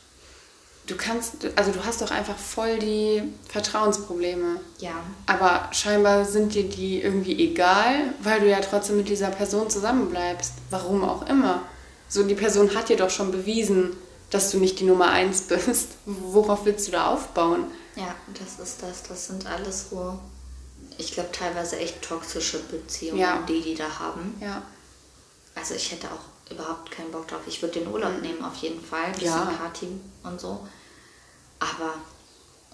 [SPEAKER 2] Du kannst, also du hast doch einfach voll die Vertrauensprobleme.
[SPEAKER 1] Ja.
[SPEAKER 2] Aber scheinbar sind dir die irgendwie egal, weil du ja trotzdem mit dieser Person zusammenbleibst. Warum auch immer. So, die Person hat dir doch schon bewiesen, dass du nicht die Nummer eins [laughs] bist. Worauf willst du da aufbauen?
[SPEAKER 1] Ja, das ist das. Das sind alles so, ich glaube, teilweise echt toxische Beziehungen,
[SPEAKER 2] Ja.
[SPEAKER 1] die die da haben.
[SPEAKER 2] Ja.
[SPEAKER 1] Also ich hätte auch überhaupt keinen Bock drauf. Ich würde den Urlaub nehmen auf jeden Fall. Bisschen
[SPEAKER 2] Ja.
[SPEAKER 1] Party und so. Aber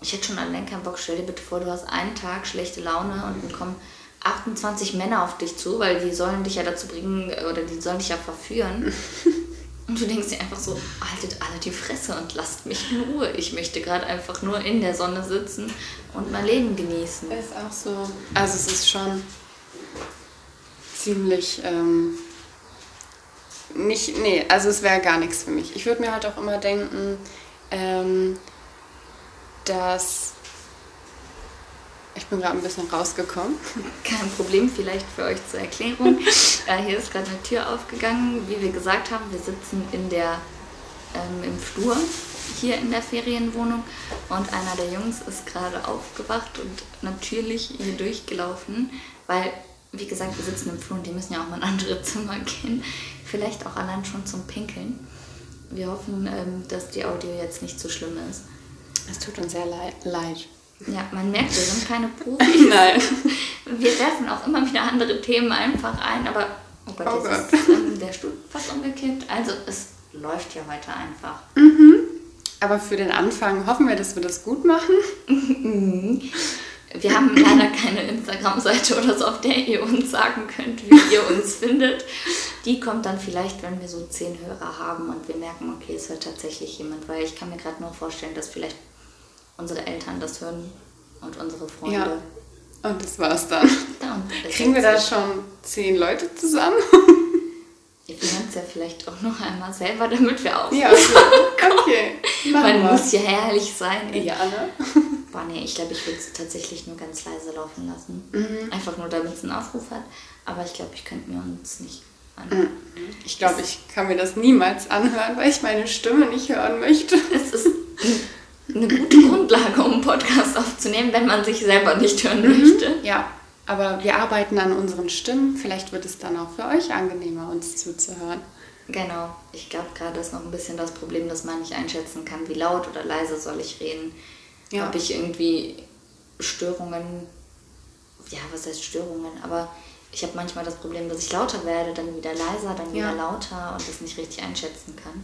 [SPEAKER 1] ich hätte schon allein keinen Bock. Stell dir bitte vor, du hast einen Tag schlechte Laune und dann kommen 28 Männer auf dich zu, weil die sollen dich ja dazu bringen, oder die sollen dich ja verführen. [laughs] Und du denkst dir einfach so, haltet alle die Fresse und lasst mich in Ruhe. Ich möchte gerade einfach nur in der Sonne sitzen und mein Leben genießen.
[SPEAKER 2] Ist auch so. Also es ist schon ziemlich ähm, nicht, nee, also es wäre gar nichts für mich. Ich würde mir halt auch immer denken, ähm, dass ich bin gerade ein bisschen rausgekommen. [laughs]
[SPEAKER 1] Kein Problem, vielleicht für euch zur Erklärung. [laughs] äh, hier ist gerade eine Tür aufgegangen. Wie wir gesagt haben, wir sitzen in der, ähm, im Flur hier in der Ferienwohnung und einer der Jungs ist gerade aufgewacht und natürlich hier durchgelaufen, weil, wie gesagt, wir sitzen im Flur und die müssen ja auch mal in andere Zimmer gehen. Vielleicht auch allein schon zum Pinkeln. Wir hoffen, ähm, dass die Audio jetzt nicht so schlimm ist.
[SPEAKER 2] Es tut uns sehr leid. leid.
[SPEAKER 1] Ja, man merkt, wir sind keine [laughs] Profis.
[SPEAKER 2] Nein.
[SPEAKER 1] Wir werfen auch immer wieder andere Themen einfach ein, aber oh Gott,
[SPEAKER 2] Oh Gott.
[SPEAKER 1] ist ähm, der Stuhl fast umgekippt. Also es läuft ja heute einfach.
[SPEAKER 2] Aber für den Anfang hoffen wir, dass wir das gut machen. [laughs] [laughs]
[SPEAKER 1] Wir haben leider keine Instagram-Seite oder so, auf der ihr uns sagen könnt, wie ihr uns findet. Die kommt dann vielleicht, wenn wir so zehn Hörer haben und wir merken, okay, es hört tatsächlich jemand, weil ich kann mir gerade nur vorstellen, dass vielleicht unsere Eltern das hören und unsere Freunde.
[SPEAKER 2] Ja. Und das war's dann. [laughs] dann Kriegen wir da schon zehn Leute zusammen?
[SPEAKER 1] Wir hören es ja vielleicht auch noch einmal selber, damit wir aufhören.
[SPEAKER 2] Ja, [laughs] okay. okay.
[SPEAKER 1] Man muss ja herrlich sein.
[SPEAKER 2] Ja, ne? [laughs]
[SPEAKER 1] Boah, nee, ich glaube, ich würde es tatsächlich nur ganz leise laufen lassen. Mhm. Einfach nur, damit es einen Aufruf hat. Aber ich glaube, ich könnte mir uns nicht anhören.
[SPEAKER 2] Mhm. Ich glaube, ich kann mir das niemals anhören, weil ich meine Stimme nicht hören möchte.
[SPEAKER 1] Es ist eine gute Grundlage, um einen Podcast aufzunehmen, wenn man sich selber nicht hören mhm. möchte.
[SPEAKER 2] Ja, aber wir arbeiten an unseren Stimmen. Vielleicht wird es dann auch für euch angenehmer, uns zuzuhören.
[SPEAKER 1] Genau. Ich glaube, gerade ist noch ein bisschen das Problem, dass man nicht einschätzen kann, wie laut oder leise soll ich reden. Ja. Habe ich irgendwie Störungen, ja, was heißt Störungen, aber ich habe manchmal das Problem, dass ich lauter werde, dann wieder leiser, dann wieder ja. lauter und das nicht richtig einschätzen kann.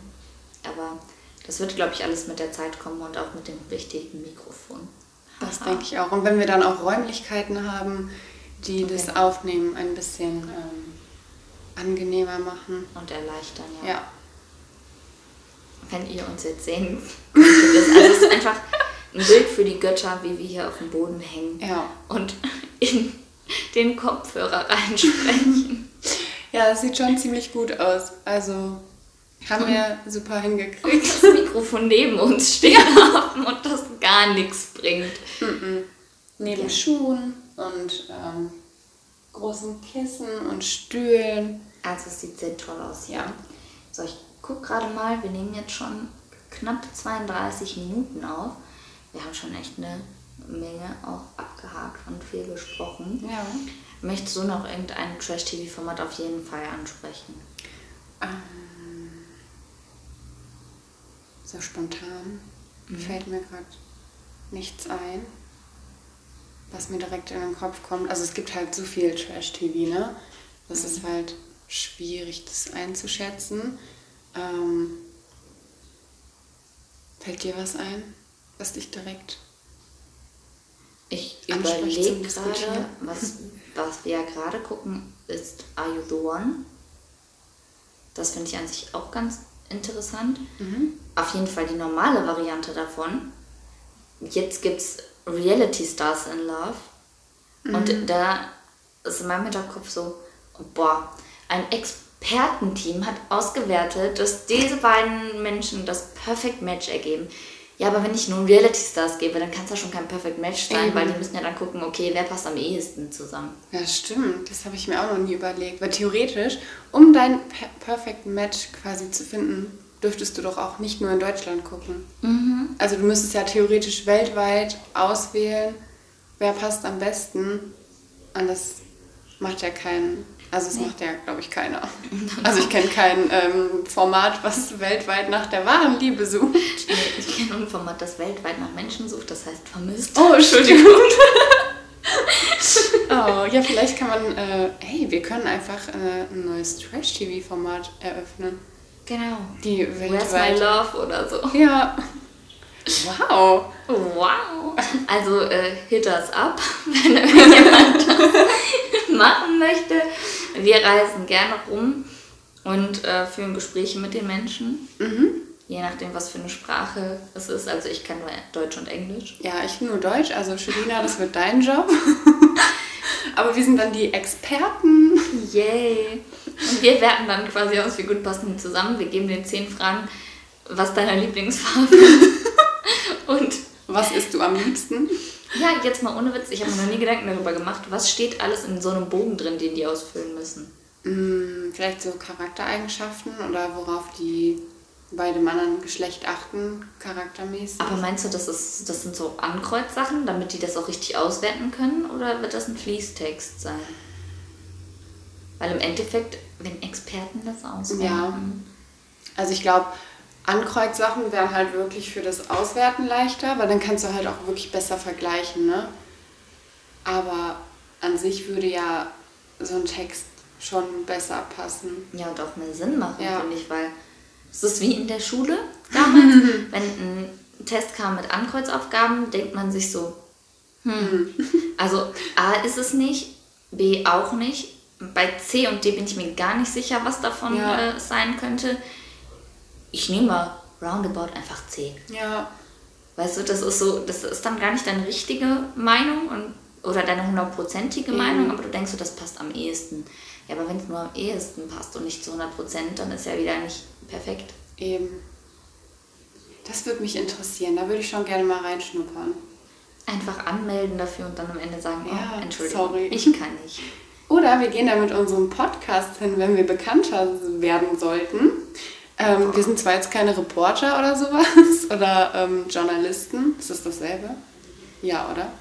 [SPEAKER 1] Aber das wird, glaube ich, alles mit der Zeit kommen und auch mit dem richtigen Mikrofon.
[SPEAKER 2] Das denke ich auch. Und wenn wir dann auch Räumlichkeiten haben, die okay. das Aufnehmen ein bisschen ähm, angenehmer machen.
[SPEAKER 1] Und erleichtern, ja.
[SPEAKER 2] ja.
[SPEAKER 1] Wenn ihr uns jetzt sehen [laughs] also es ist einfach ein Bild für die Götter, wie wir hier auf dem Boden hängen
[SPEAKER 2] ja.
[SPEAKER 1] und in den Kopfhörer reinsprechen.
[SPEAKER 2] Ja, es sieht schon ziemlich gut aus. Also haben wir super hingekriegt.
[SPEAKER 1] Und das Mikrofon neben uns stehen haben [laughs] und das gar nichts bringt.
[SPEAKER 2] Mm -mm. Neben ja. Schuhen und ähm, großen Kissen und Stühlen.
[SPEAKER 1] Also es sieht sehr toll aus, ja. So, ich gucke gerade mal, wir nehmen jetzt schon knapp 32 Minuten auf. Wir haben schon echt eine Menge auch abgehakt und viel gesprochen.
[SPEAKER 2] Ja.
[SPEAKER 1] Möchtest du noch irgendein Trash-TV-Format auf jeden Fall ansprechen?
[SPEAKER 2] Ähm so spontan mhm. fällt mir gerade nichts ein, was mir direkt in den Kopf kommt. Also es gibt halt so viel Trash-TV, ne? Das mhm. ist halt schwierig, das einzuschätzen. Ähm, fällt dir was ein, was dich direkt
[SPEAKER 1] ich überlege gerade, was, was wir ja gerade gucken, ist Are You the One? Das finde ich an sich auch ganz interessant.
[SPEAKER 2] Mhm.
[SPEAKER 1] Auf jeden Fall die normale Variante davon. Jetzt gibt es Reality Stars in Love. Mhm. Und da ist in meinem Hinterkopf so, boah, ein Expertenteam hat ausgewertet, dass diese beiden Menschen das Perfect Match ergeben. Ja, aber wenn ich nun Reality Stars gebe, dann kann es ja schon kein Perfect Match sein, Eben. weil die müssen ja dann gucken, okay, wer passt am ehesten zusammen.
[SPEAKER 2] Ja, stimmt. Das habe ich mir auch noch nie überlegt. Weil theoretisch, um dein Perfect Match quasi zu finden, dürftest du doch auch nicht nur in Deutschland gucken.
[SPEAKER 1] Mhm.
[SPEAKER 2] Also du müsstest ja theoretisch weltweit auswählen, wer passt am besten. Und das macht ja keinen also es nee. macht ja, glaube ich, keiner. [laughs] Also ich kenne kein ähm, Format, was weltweit nach der wahren Liebe sucht. Nee,
[SPEAKER 1] ich kenne ein Format, das weltweit nach Menschen sucht, das heißt vermisst.
[SPEAKER 2] Oh, Entschuldigung. [laughs] oh, ja, vielleicht kann man, äh, hey, wir können einfach äh, ein neues Trash-TV-Format eröffnen.
[SPEAKER 1] Genau.
[SPEAKER 2] Die.
[SPEAKER 1] Where's my love oder so.
[SPEAKER 2] Ja. Wow.
[SPEAKER 1] Wow. Also äh, hit us up, [laughs] wenn [laughs] irgendjemand das [laughs] machen möchte. Wir reisen gerne rum und äh, führen Gespräche mit den Menschen.
[SPEAKER 2] Mhm.
[SPEAKER 1] Je nachdem, was für eine Sprache es ist. Also ich kann nur Deutsch und Englisch.
[SPEAKER 2] Ja, ich nur Deutsch. Also Shelina, das wird dein Job. Aber wir sind dann die Experten.
[SPEAKER 1] Yay. [laughs] Wir werten dann quasi aus, wie gut passen die zusammen. Wir geben den zehn Fragen, was deine Lieblingsfarbe ist. [laughs] Und
[SPEAKER 2] was isst du am liebsten?
[SPEAKER 1] Ja, jetzt mal ohne Witz, ich habe mir noch nie Gedanken darüber gemacht, was steht alles in so einem Bogen drin, den die ausfüllen müssen.
[SPEAKER 2] Hm, vielleicht so Charaktereigenschaften oder worauf die bei dem anderen Geschlecht achten, charaktermäßig.
[SPEAKER 1] Aber meinst du, das, ist, das sind so Ankreuzsachen, damit die das auch richtig auswerten können? Oder wird das ein Fließtext sein? Weil im Endeffekt, wenn Experten das auswerten.
[SPEAKER 2] Ja. Also ich glaube, Ankreuzsachen wären halt wirklich für das Auswerten leichter, weil dann kannst du halt auch wirklich besser vergleichen, ne? Aber an sich würde ja so ein Text schon besser passen.
[SPEAKER 1] Ja, und auch mehr Sinn machen, ja. finde ich, weil es ist wie in der Schule damals, [laughs] wenn ein Test kam mit Ankreuzaufgaben, denkt man sich so, Hm. Also A ist es nicht, B auch nicht. Bei C und D bin ich mir gar nicht sicher, was davon
[SPEAKER 2] Ja.
[SPEAKER 1] äh, sein könnte. Ich nehme mal roundabout einfach C.
[SPEAKER 2] Ja.
[SPEAKER 1] Weißt du, das ist so, das ist dann gar nicht deine richtige Meinung und, oder deine hundertprozentige Meinung, aber du denkst so, das passt am ehesten. Ja, aber wenn es nur am ehesten passt und nicht zu 100 Prozent, dann ist ja wieder nicht perfekt.
[SPEAKER 2] Eben. Das würde mich interessieren. Da würde ich schon gerne mal reinschnuppern.
[SPEAKER 1] Einfach anmelden dafür und dann am Ende sagen,
[SPEAKER 2] Ja,
[SPEAKER 1] oh, Entschuldigung,
[SPEAKER 2] sorry.
[SPEAKER 1] ich kann nicht. [laughs]
[SPEAKER 2] Oder wir gehen da mit unserem Podcast hin, wenn wir bekannter werden sollten. Ähm, wir sind zwar jetzt keine Reporter oder sowas [laughs] oder ähm, Journalisten. Ist das dasselbe? Ja, oder?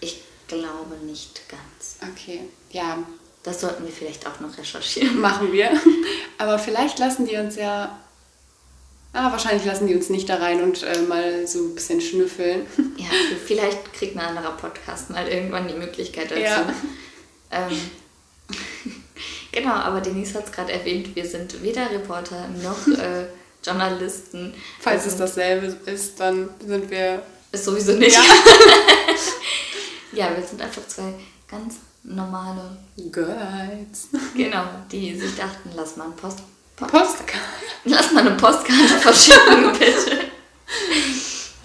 [SPEAKER 1] Ich glaube nicht ganz.
[SPEAKER 2] Okay. Ja,
[SPEAKER 1] Das sollten wir vielleicht auch noch recherchieren. [laughs]
[SPEAKER 2] machen wir. Aber vielleicht lassen die uns ja. Ah, wahrscheinlich lassen die uns nicht da rein und äh, mal so ein bisschen schnüffeln.
[SPEAKER 1] Ja, vielleicht kriegt ein anderer Podcast mal irgendwann die Möglichkeit dazu.
[SPEAKER 2] Ja.
[SPEAKER 1] Ähm, [laughs] genau, aber Denise hat es gerade erwähnt, wir sind weder Reporter noch [laughs] äh, Journalisten.
[SPEAKER 2] Falls
[SPEAKER 1] Wir
[SPEAKER 2] es dasselbe ist, dann sind wir.
[SPEAKER 1] Ist sowieso nicht.
[SPEAKER 2] Ja. [laughs]
[SPEAKER 1] Ja, wir sind einfach zwei ganz normale,
[SPEAKER 2] Girls.
[SPEAKER 1] genau, die sich dachten, lass mal einen Post, Post
[SPEAKER 2] Postkarte.
[SPEAKER 1] lass mal eine Postkarte verschicken, bitte.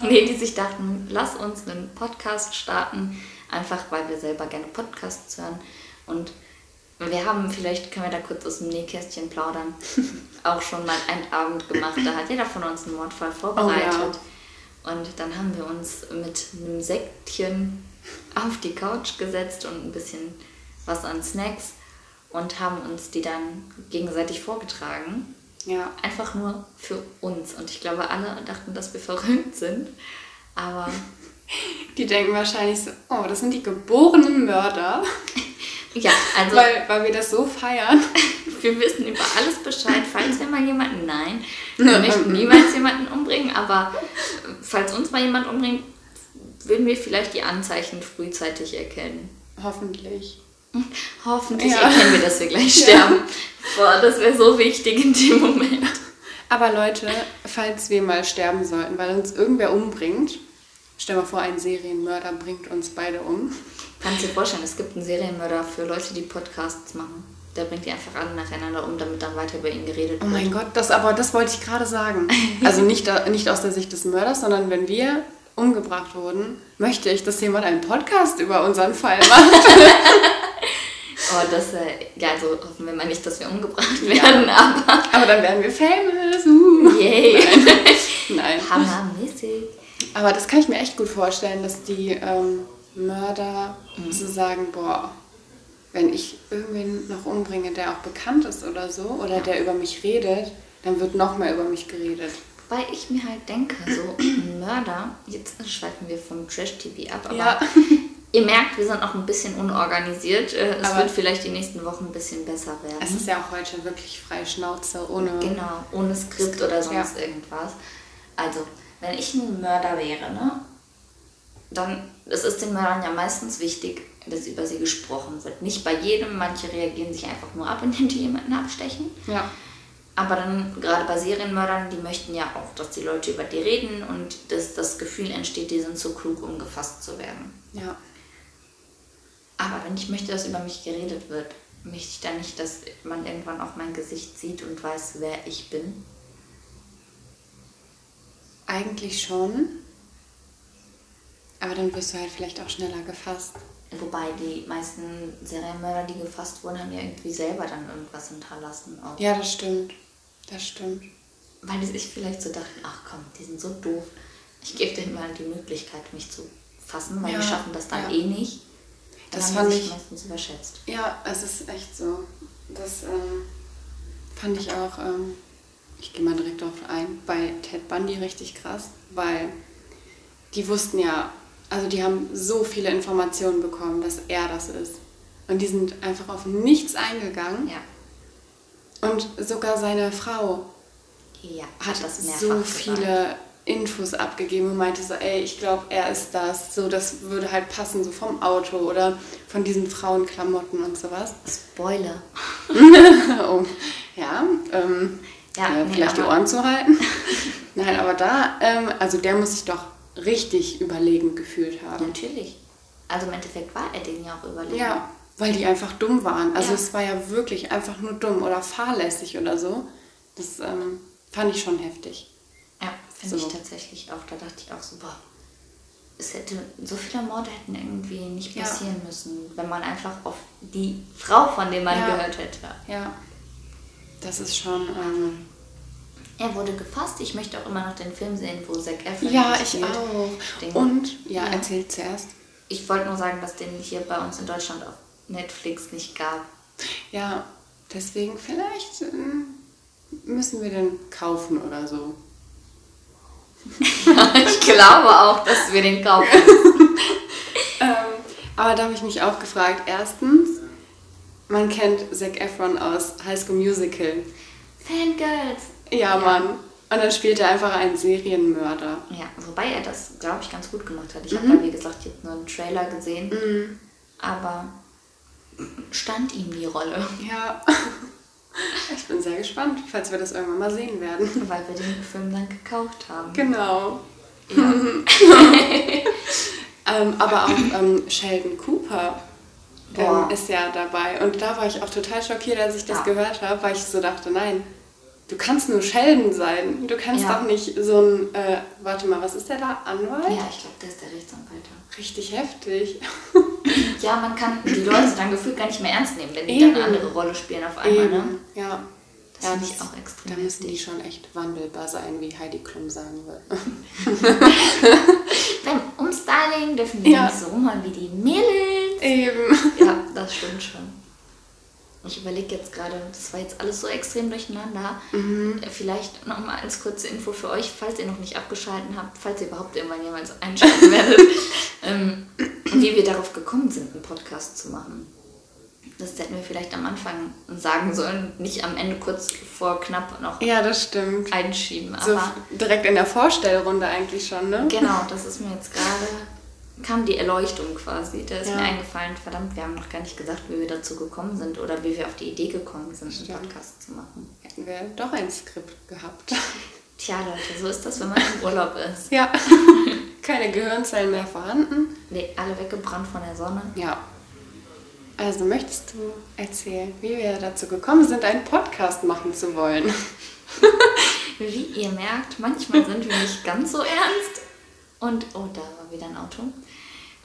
[SPEAKER 1] Nee, die sich dachten, lass uns einen Podcast starten, einfach weil wir selber gerne Podcasts hören. Und wir haben, vielleicht können wir da kurz aus dem Nähkästchen plaudern, [laughs] auch schon mal einen Abend gemacht. Da hat jeder von uns einen Mordfall vorbereitet. Und dann haben wir uns mit einem Sektchen auf die Couch gesetzt und ein bisschen was an Snacks und haben uns die dann gegenseitig vorgetragen.
[SPEAKER 2] Ja.
[SPEAKER 1] Einfach nur für uns. Und ich glaube, alle dachten, dass wir verrückt sind. Aber [laughs]
[SPEAKER 2] Die denken wahrscheinlich so, oh, das sind die geborenen Mörder, [laughs]
[SPEAKER 1] ja, also
[SPEAKER 2] weil, weil wir das so feiern. [laughs]
[SPEAKER 1] wir wissen über alles Bescheid. Falls wir mal jemanden, nein, wir möchten niemals jemanden umbringen, aber äh, falls uns mal jemand umbringt, würden wir vielleicht die Anzeichen frühzeitig erkennen.
[SPEAKER 2] Hoffentlich.
[SPEAKER 1] Hoffentlich
[SPEAKER 2] Ja.
[SPEAKER 1] erkennen wir, dass wir gleich sterben. Boah, das wäre so wichtig in dem Moment.
[SPEAKER 2] Aber Leute, falls wir mal sterben sollten, weil uns irgendwer umbringt, stell mal vor, ein Serienmörder bringt uns beide um.
[SPEAKER 1] Kannst dir vorstellen, es gibt einen Serienmörder für Leute, die Podcasts machen. Der bringt die einfach alle nacheinander um, damit dann weiter über ihn geredet
[SPEAKER 2] Oh
[SPEAKER 1] wird.
[SPEAKER 2] mein Gott, das aber das wollte ich gerade sagen. [laughs] Also nicht, nicht aus der Sicht des Mörders, sondern wenn wir umgebracht wurden, möchte ich, dass jemand einen Podcast über unseren Fall macht. [laughs]
[SPEAKER 1] Oh, das, äh, ja, also hoffen wir mal nicht, dass wir umgebracht werden, aber
[SPEAKER 2] Aber dann werden wir famous. Uh.
[SPEAKER 1] yay. [laughs]
[SPEAKER 2] Nein.
[SPEAKER 1] Hammermäßig.
[SPEAKER 2] Aber das kann ich mir echt gut vorstellen, dass die ähm, Mörder so sagen, boah, wenn ich irgendwen noch umbringe, der auch bekannt ist oder so, oder der über mich redet, dann wird noch mehr über mich geredet.
[SPEAKER 1] Wobei ich mir halt denke, so [clears throat] Mörder, jetzt schweifen wir vom Trash-TV ab, aber
[SPEAKER 2] Ja. [laughs]
[SPEAKER 1] ihr merkt, wir sind auch ein bisschen unorganisiert. Äh, Es
[SPEAKER 2] Aber-
[SPEAKER 1] wird vielleicht die nächsten Wochen ein bisschen besser werden.
[SPEAKER 2] Es ist ja auch heute wirklich freie Schnauze, ohne...
[SPEAKER 1] Genau, ohne Skript
[SPEAKER 2] Skript,
[SPEAKER 1] oder sonst
[SPEAKER 2] ja.
[SPEAKER 1] irgendwas. Also, wenn ich ein Mörder wäre, ne, dann es ist den Mördern ja meistens wichtig, dass über sie gesprochen wird. Nicht bei jedem, manche reagieren sich einfach nur ab, [laughs] indem die jemanden abstechen.
[SPEAKER 2] Ja.
[SPEAKER 1] Aber dann, gerade bei Serienmördern, die möchten ja auch, dass die Leute über die reden und dass das Gefühl entsteht, die sind zu klug, um gefasst zu werden.
[SPEAKER 2] Ja.
[SPEAKER 1] Aber wenn ich möchte, dass über mich geredet wird, möchte ich dann nicht, dass man irgendwann auch mein Gesicht sieht und weiß, wer ich bin.
[SPEAKER 2] Eigentlich schon. Aber dann wirst du halt vielleicht auch schneller gefasst.
[SPEAKER 1] Wobei die meisten Serienmörder, die gefasst wurden, haben ja irgendwie selber dann irgendwas hinterlassen. Auch.
[SPEAKER 2] Ja, das stimmt. Das stimmt.
[SPEAKER 1] Weil sich vielleicht so dachten, ach komm, die sind so doof. Ich gebe denen mal die Möglichkeit, mich zu fassen, weil
[SPEAKER 2] Ja,
[SPEAKER 1] die schaffen das dann
[SPEAKER 2] ja.
[SPEAKER 1] eh nicht. Dann
[SPEAKER 2] Das fand ich-
[SPEAKER 1] meistens überschätzt.
[SPEAKER 2] Ja, es ist echt so. Das ähm, fand ich auch, ähm, ich gehe mal direkt darauf ein, bei Ted Bundy richtig krass, weil die wussten ja, also die haben so viele Informationen bekommen, dass er das ist. Und die sind einfach auf nichts eingegangen.
[SPEAKER 1] Ja,
[SPEAKER 2] Und sogar seine Frau
[SPEAKER 1] ja
[SPEAKER 2] hat
[SPEAKER 1] das mehrfach
[SPEAKER 2] so
[SPEAKER 1] gesagt.
[SPEAKER 2] viele Infos abgegeben und meinte so, ey, ich glaube, er ist das. So, das würde halt passen, so vom Auto oder von diesen Frauenklamotten und sowas.
[SPEAKER 1] Spoiler.
[SPEAKER 2] oh, [laughs] ja, ähm,
[SPEAKER 1] Ja,
[SPEAKER 2] äh,
[SPEAKER 1] nee,
[SPEAKER 2] vielleicht die
[SPEAKER 1] aber-
[SPEAKER 2] Ohren zu halten. [laughs] Nein, aber da, ähm, also der muss sich doch richtig überlegend gefühlt haben.
[SPEAKER 1] Natürlich. Also im Endeffekt war er denen ja auch überlegen.
[SPEAKER 2] Ja, weil die einfach dumm waren. Also
[SPEAKER 1] Ja.
[SPEAKER 2] es war ja wirklich einfach nur dumm oder fahrlässig oder so. Das ähm, fand ich schon heftig.
[SPEAKER 1] Ja, finde
[SPEAKER 2] So.
[SPEAKER 1] ich tatsächlich auch. Da dachte ich auch so, boah, es hätte, so viele Morde hätten irgendwie nicht
[SPEAKER 2] Ja.
[SPEAKER 1] passieren müssen, wenn man einfach auf die Frau, von der man
[SPEAKER 2] Ja.
[SPEAKER 1] gehört hätte.
[SPEAKER 2] Ja, das ist schon... Ähm,
[SPEAKER 1] Er wurde gefasst. Ich möchte auch immer noch den Film sehen, wo Zac Efron
[SPEAKER 2] ja, ich
[SPEAKER 1] spielt.
[SPEAKER 2] auch.
[SPEAKER 1] Den-
[SPEAKER 2] Und, ja,
[SPEAKER 1] Ja.
[SPEAKER 2] erzähl zuerst.
[SPEAKER 1] Ich wollte nur sagen, dass den hier bei uns in Deutschland auf Netflix nicht gab.
[SPEAKER 2] Ja, deswegen vielleicht ähm, müssen wir den kaufen oder so. [laughs]
[SPEAKER 1] ich glaube auch, dass wir den kaufen. [laughs]
[SPEAKER 2] Ähm, aber da habe ich mich auch gefragt. Erstens, man kennt Zac Efron aus High School Musical.
[SPEAKER 1] Fangirls.
[SPEAKER 2] Ja, Mann. Und dann spielt er einfach einen Serienmörder.
[SPEAKER 1] Ja, wobei er das, glaube ich, ganz gut gemacht hat. Ich
[SPEAKER 2] Mhm.
[SPEAKER 1] habe da, wie gesagt, jetzt nur einen Trailer gesehen. Aber stand ihm die Rolle,
[SPEAKER 2] Ja. [laughs] Ich bin sehr gespannt, falls wir das irgendwann mal sehen werden.
[SPEAKER 1] weil wir den Film dann gekauft haben.
[SPEAKER 2] Genau.
[SPEAKER 1] Ja. [laughs]
[SPEAKER 2] Ähm, aber auch ähm, Sheldon Cooper ähm, ist ja dabei. Und da war ich auch total schockiert, als ich das
[SPEAKER 1] Ja.
[SPEAKER 2] gehört habe, weil ich so dachte, nein, du kannst nur Sheldon sein. Du kannst
[SPEAKER 1] Ja.
[SPEAKER 2] doch nicht so ein, äh, warte mal, was ist der da? Anwalt?
[SPEAKER 1] Ja, ich glaube, der ist der Rechtsanwalt.
[SPEAKER 2] Richtig heftig. [laughs]
[SPEAKER 1] Ja, man kann die Leute dann gefühlt gar nicht mehr ernst nehmen, wenn die dann eine andere Rolle spielen auf einmal. Ne?
[SPEAKER 2] Ja.
[SPEAKER 1] Das
[SPEAKER 2] ja,
[SPEAKER 1] finde ich auch extrem
[SPEAKER 2] Da müssen die schon echt wandelbar sein, wie Heidi Klum sagen will.
[SPEAKER 1] Beim Umstyling dürfen die
[SPEAKER 2] Ja.
[SPEAKER 1] nicht so rumhauen wie die Mädels.
[SPEAKER 2] Eben.
[SPEAKER 1] Ja, das stimmt schon. Ich überlege jetzt gerade, das war jetzt alles so extrem durcheinander.
[SPEAKER 2] Mhm.
[SPEAKER 1] Äh, Vielleicht nochmal als kurze Info für euch, falls ihr noch nicht abgeschalten habt, falls ihr überhaupt irgendwann jemals [laughs] einschalten werdet, ähm, wie wir darauf gekommen sind, einen Podcast zu machen. Das hätten wir vielleicht am Anfang sagen sollen, nicht am Ende kurz vor knapp noch
[SPEAKER 2] Ja, das stimmt.
[SPEAKER 1] einschieben.
[SPEAKER 2] So
[SPEAKER 1] Aber
[SPEAKER 2] direkt in der Vorstellrunde eigentlich schon, ne?
[SPEAKER 1] genau, das ist mir jetzt gerade, kam die Erleuchtung quasi. Da ist
[SPEAKER 2] Ja.
[SPEAKER 1] mir eingefallen, verdammt, wir haben noch gar nicht gesagt, wie wir dazu gekommen sind oder wie wir auf die Idee gekommen sind, einen
[SPEAKER 2] Stimmt.
[SPEAKER 1] Podcast zu machen.
[SPEAKER 2] Hätten wir doch ein Skript gehabt. [laughs]
[SPEAKER 1] Tja, Leute, so ist das, wenn man im Urlaub ist.
[SPEAKER 2] Ja. [laughs] Keine Gehirnzellen mehr vorhanden.
[SPEAKER 1] Nee, alle weggebrannt von der Sonne.
[SPEAKER 2] Ja. Also möchtest du erzählen, wie wir dazu gekommen sind, einen Podcast machen zu wollen? [laughs]
[SPEAKER 1] Wie ihr merkt, manchmal sind wir nicht ganz so ernst. Und, oh, da war wieder ein Auto.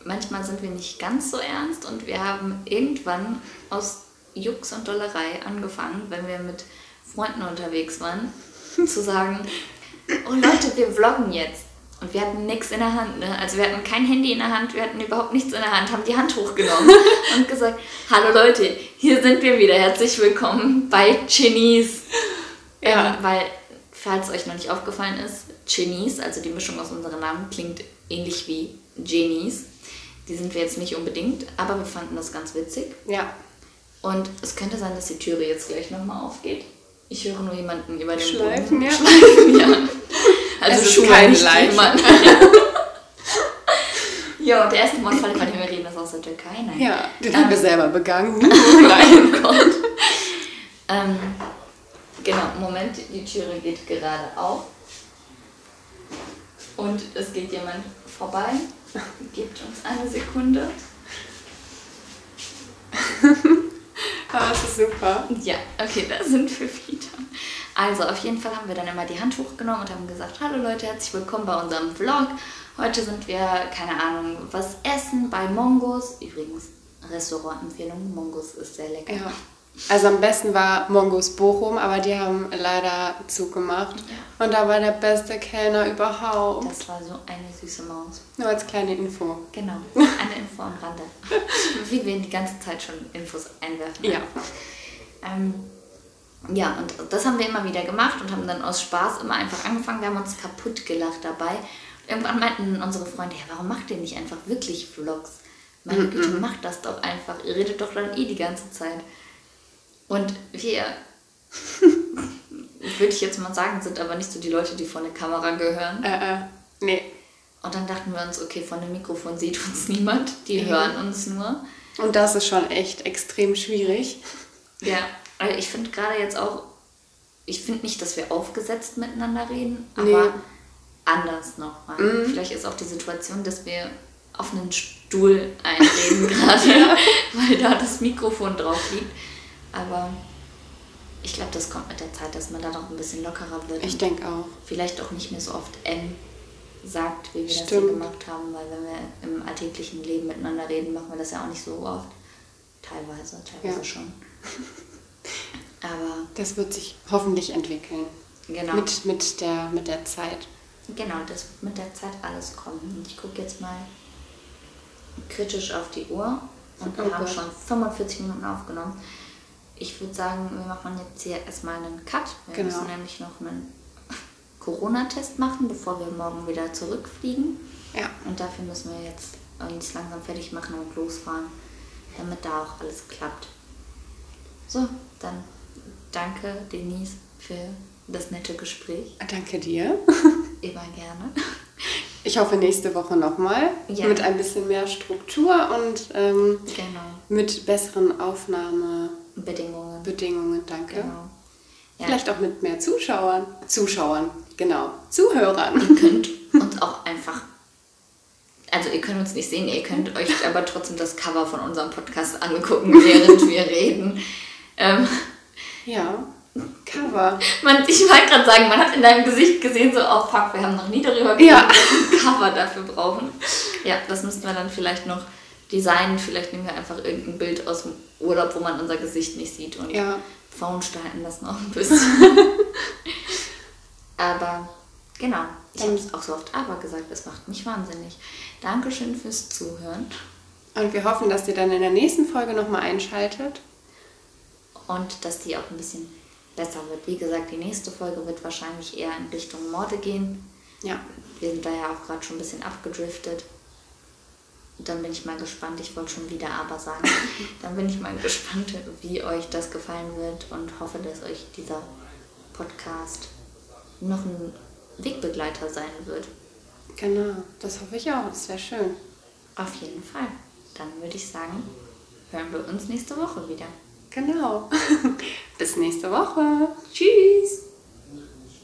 [SPEAKER 1] Manchmal sind wir nicht ganz so ernst und wir haben irgendwann aus Jux und Dollerei angefangen, wenn wir mit Freunden unterwegs waren, [laughs] zu sagen, oh Leute, wir vloggen jetzt. Und wir hatten nichts in der Hand, ne? Also wir hatten kein Handy in der Hand, wir hatten überhaupt nichts in der Hand, haben die Hand hochgenommen [laughs] und gesagt, hallo Leute, hier sind wir wieder, herzlich willkommen bei Chinese.
[SPEAKER 2] Ja.
[SPEAKER 1] Ähm, weil, falls euch noch nicht aufgefallen ist, Chinese, also die Mischung aus unseren Namen, klingt ähnlich wie Genies. Die sind wir jetzt nicht unbedingt, aber wir fanden das ganz witzig.
[SPEAKER 2] Ja.
[SPEAKER 1] Und es könnte sein, dass die Türe jetzt gleich nochmal aufgeht. Ich höre nur jemanden über den
[SPEAKER 2] Schleifen,
[SPEAKER 1] Boden.
[SPEAKER 2] ja.
[SPEAKER 1] Schleifen, ja. [laughs] Also
[SPEAKER 2] Es ist
[SPEAKER 1] Schuhe,
[SPEAKER 2] keine
[SPEAKER 1] nicht
[SPEAKER 2] Leiche.
[SPEAKER 1] jemand. [laughs] ja, und der erste Mordfall, von dem wir reden, ist aus der Türkei. Nein.
[SPEAKER 2] Ja, den
[SPEAKER 1] Ähm,
[SPEAKER 2] haben wir selber begangen. Nein. [laughs]
[SPEAKER 1] Oh Gott. ähm, genau, Moment, die Türe geht gerade auf. Und es geht jemand vorbei. [laughs] Gebt uns eine Sekunde. [laughs]
[SPEAKER 2] Aber es ist super.
[SPEAKER 1] Ja, okay, da sind wir wieder. Also, auf jeden Fall haben wir dann immer die Hand hochgenommen und haben gesagt, hallo Leute, herzlich willkommen bei unserem Vlog. Heute sind wir, keine Ahnung, was essen bei Mongos. Übrigens, Restaurantempfehlung, Mongos ist sehr lecker.
[SPEAKER 2] Ja. Also am besten war Mongos Bochum, aber die haben leider zugemacht. Und da war der beste Kellner überhaupt.
[SPEAKER 1] Das war so eine süße Maus.
[SPEAKER 2] Nur als kleine Info.
[SPEAKER 1] Genau, [laughs] eine Info am Rande. [laughs] Wie wir die ganze Zeit schon Infos einwerfen.
[SPEAKER 2] Ja.
[SPEAKER 1] Ähm, ja, und das haben wir immer wieder gemacht und haben dann aus Spaß immer einfach angefangen. Wir haben uns kaputt gelacht dabei. Irgendwann meinten unsere Freunde, ja, warum macht ihr nicht einfach wirklich Vlogs? Meine Güte, macht das doch einfach. Ihr redet doch dann eh die ganze Zeit. Und wir, [laughs] würde ich jetzt mal sagen, sind aber nicht so die Leute, die vor eine Kamera gehören.
[SPEAKER 2] Äh, äh, nee.
[SPEAKER 1] Und dann dachten wir uns, okay, von dem Mikrofon sieht uns niemand, die hören uns nur.
[SPEAKER 2] Und das ist schon echt extrem schwierig.
[SPEAKER 1] Ja, also ich finde gerade jetzt auch, ich finde nicht, dass wir aufgesetzt miteinander reden, aber
[SPEAKER 2] Nee.
[SPEAKER 1] anders nochmal. Vielleicht ist auch die Situation, dass wir auf einen Stuhl einreden [laughs] gerade, [laughs] weil da das Mikrofon drauf liegt. Aber ich glaube, das kommt mit der Zeit, dass man da noch ein bisschen lockerer wird.
[SPEAKER 2] Ich denke auch.
[SPEAKER 1] Vielleicht auch nicht mehr so oft M sagt, wie wir das hier
[SPEAKER 2] Stimmt.
[SPEAKER 1] gemacht haben, weil wenn wir im alltäglichen Leben miteinander reden, machen wir das ja auch nicht so oft. Teilweise, teilweise
[SPEAKER 2] Ja.
[SPEAKER 1] schon. [laughs] Aber
[SPEAKER 2] Das wird sich hoffentlich entwickeln.
[SPEAKER 1] genau.
[SPEAKER 2] Mit, mit, der, mit der Zeit.
[SPEAKER 1] Genau, das wird mit der Zeit alles kommen. Ich gucke jetzt mal kritisch auf die Uhr und wir
[SPEAKER 2] Oh
[SPEAKER 1] haben schon 45 Minuten aufgenommen. Ich würde sagen, wir machen jetzt hier erstmal einen Cut. Wir
[SPEAKER 2] Genau.
[SPEAKER 1] müssen nämlich noch einen [laughs] Corona-Test machen, bevor wir morgen wieder zurückfliegen.
[SPEAKER 2] Ja.
[SPEAKER 1] Und dafür müssen wir jetzt uns langsam fertig machen und losfahren, damit da auch alles klappt. So, dann danke Denise für das nette Gespräch.
[SPEAKER 2] Danke dir. [laughs]
[SPEAKER 1] Immer gerne.
[SPEAKER 2] Ich hoffe nächste Woche nochmal.
[SPEAKER 1] Ja.
[SPEAKER 2] Mit ein bisschen mehr Struktur und ähm,
[SPEAKER 1] Genau.
[SPEAKER 2] mit besseren Aufnahmebedingungen.
[SPEAKER 1] Bedingungen.
[SPEAKER 2] Danke.
[SPEAKER 1] Genau. Ja,
[SPEAKER 2] Vielleicht auch mit mehr Zuschauern. Zuschauern, genau. Zuhörern.
[SPEAKER 1] ihr könnt uns auch einfach. Also ihr könnt uns nicht sehen, ihr könnt [laughs] euch aber trotzdem das Cover von unserem Podcast angucken, während wir reden. Ähm,
[SPEAKER 2] Ja. Cover.
[SPEAKER 1] man, ich wollte gerade sagen, man hat in deinem Gesicht gesehen, so, oh fuck, wir haben noch nie darüber geredet,
[SPEAKER 2] Ja.
[SPEAKER 1] dass wir ein Cover dafür brauchen. Ja, das müssten wir dann vielleicht noch designen. Vielleicht nehmen wir einfach irgendein Bild aus dem Urlaub, wo man unser Gesicht nicht sieht und
[SPEAKER 2] Ja.
[SPEAKER 1] verunstalten das noch ein bisschen. [laughs] aber genau, ich habe es auch so oft aber gesagt, es macht mich wahnsinnig. Dankeschön fürs Zuhören
[SPEAKER 2] Und wir hoffen, dass ihr dann in der nächsten Folge nochmal einschaltet.
[SPEAKER 1] und dass die auch ein bisschen besser wird. Wie gesagt, die nächste Folge wird wahrscheinlich eher in Richtung Morde gehen.
[SPEAKER 2] Ja.
[SPEAKER 1] Wir sind da ja auch gerade schon ein bisschen abgedriftet. Dann bin ich mal gespannt, ich wollte schon wieder aber sagen. [laughs] Dann bin ich mal gespannt, wie euch das gefallen wird und hoffe, dass euch dieser Podcast noch ein Wegbegleiter sein wird.
[SPEAKER 2] Genau. Das hoffe ich auch. Das wäre schön.
[SPEAKER 1] Auf jeden Fall. Dann würde ich sagen, hören wir uns nächste Woche wieder.
[SPEAKER 2] Genau. [laughs] Bis nächste Woche.
[SPEAKER 1] Tschüss!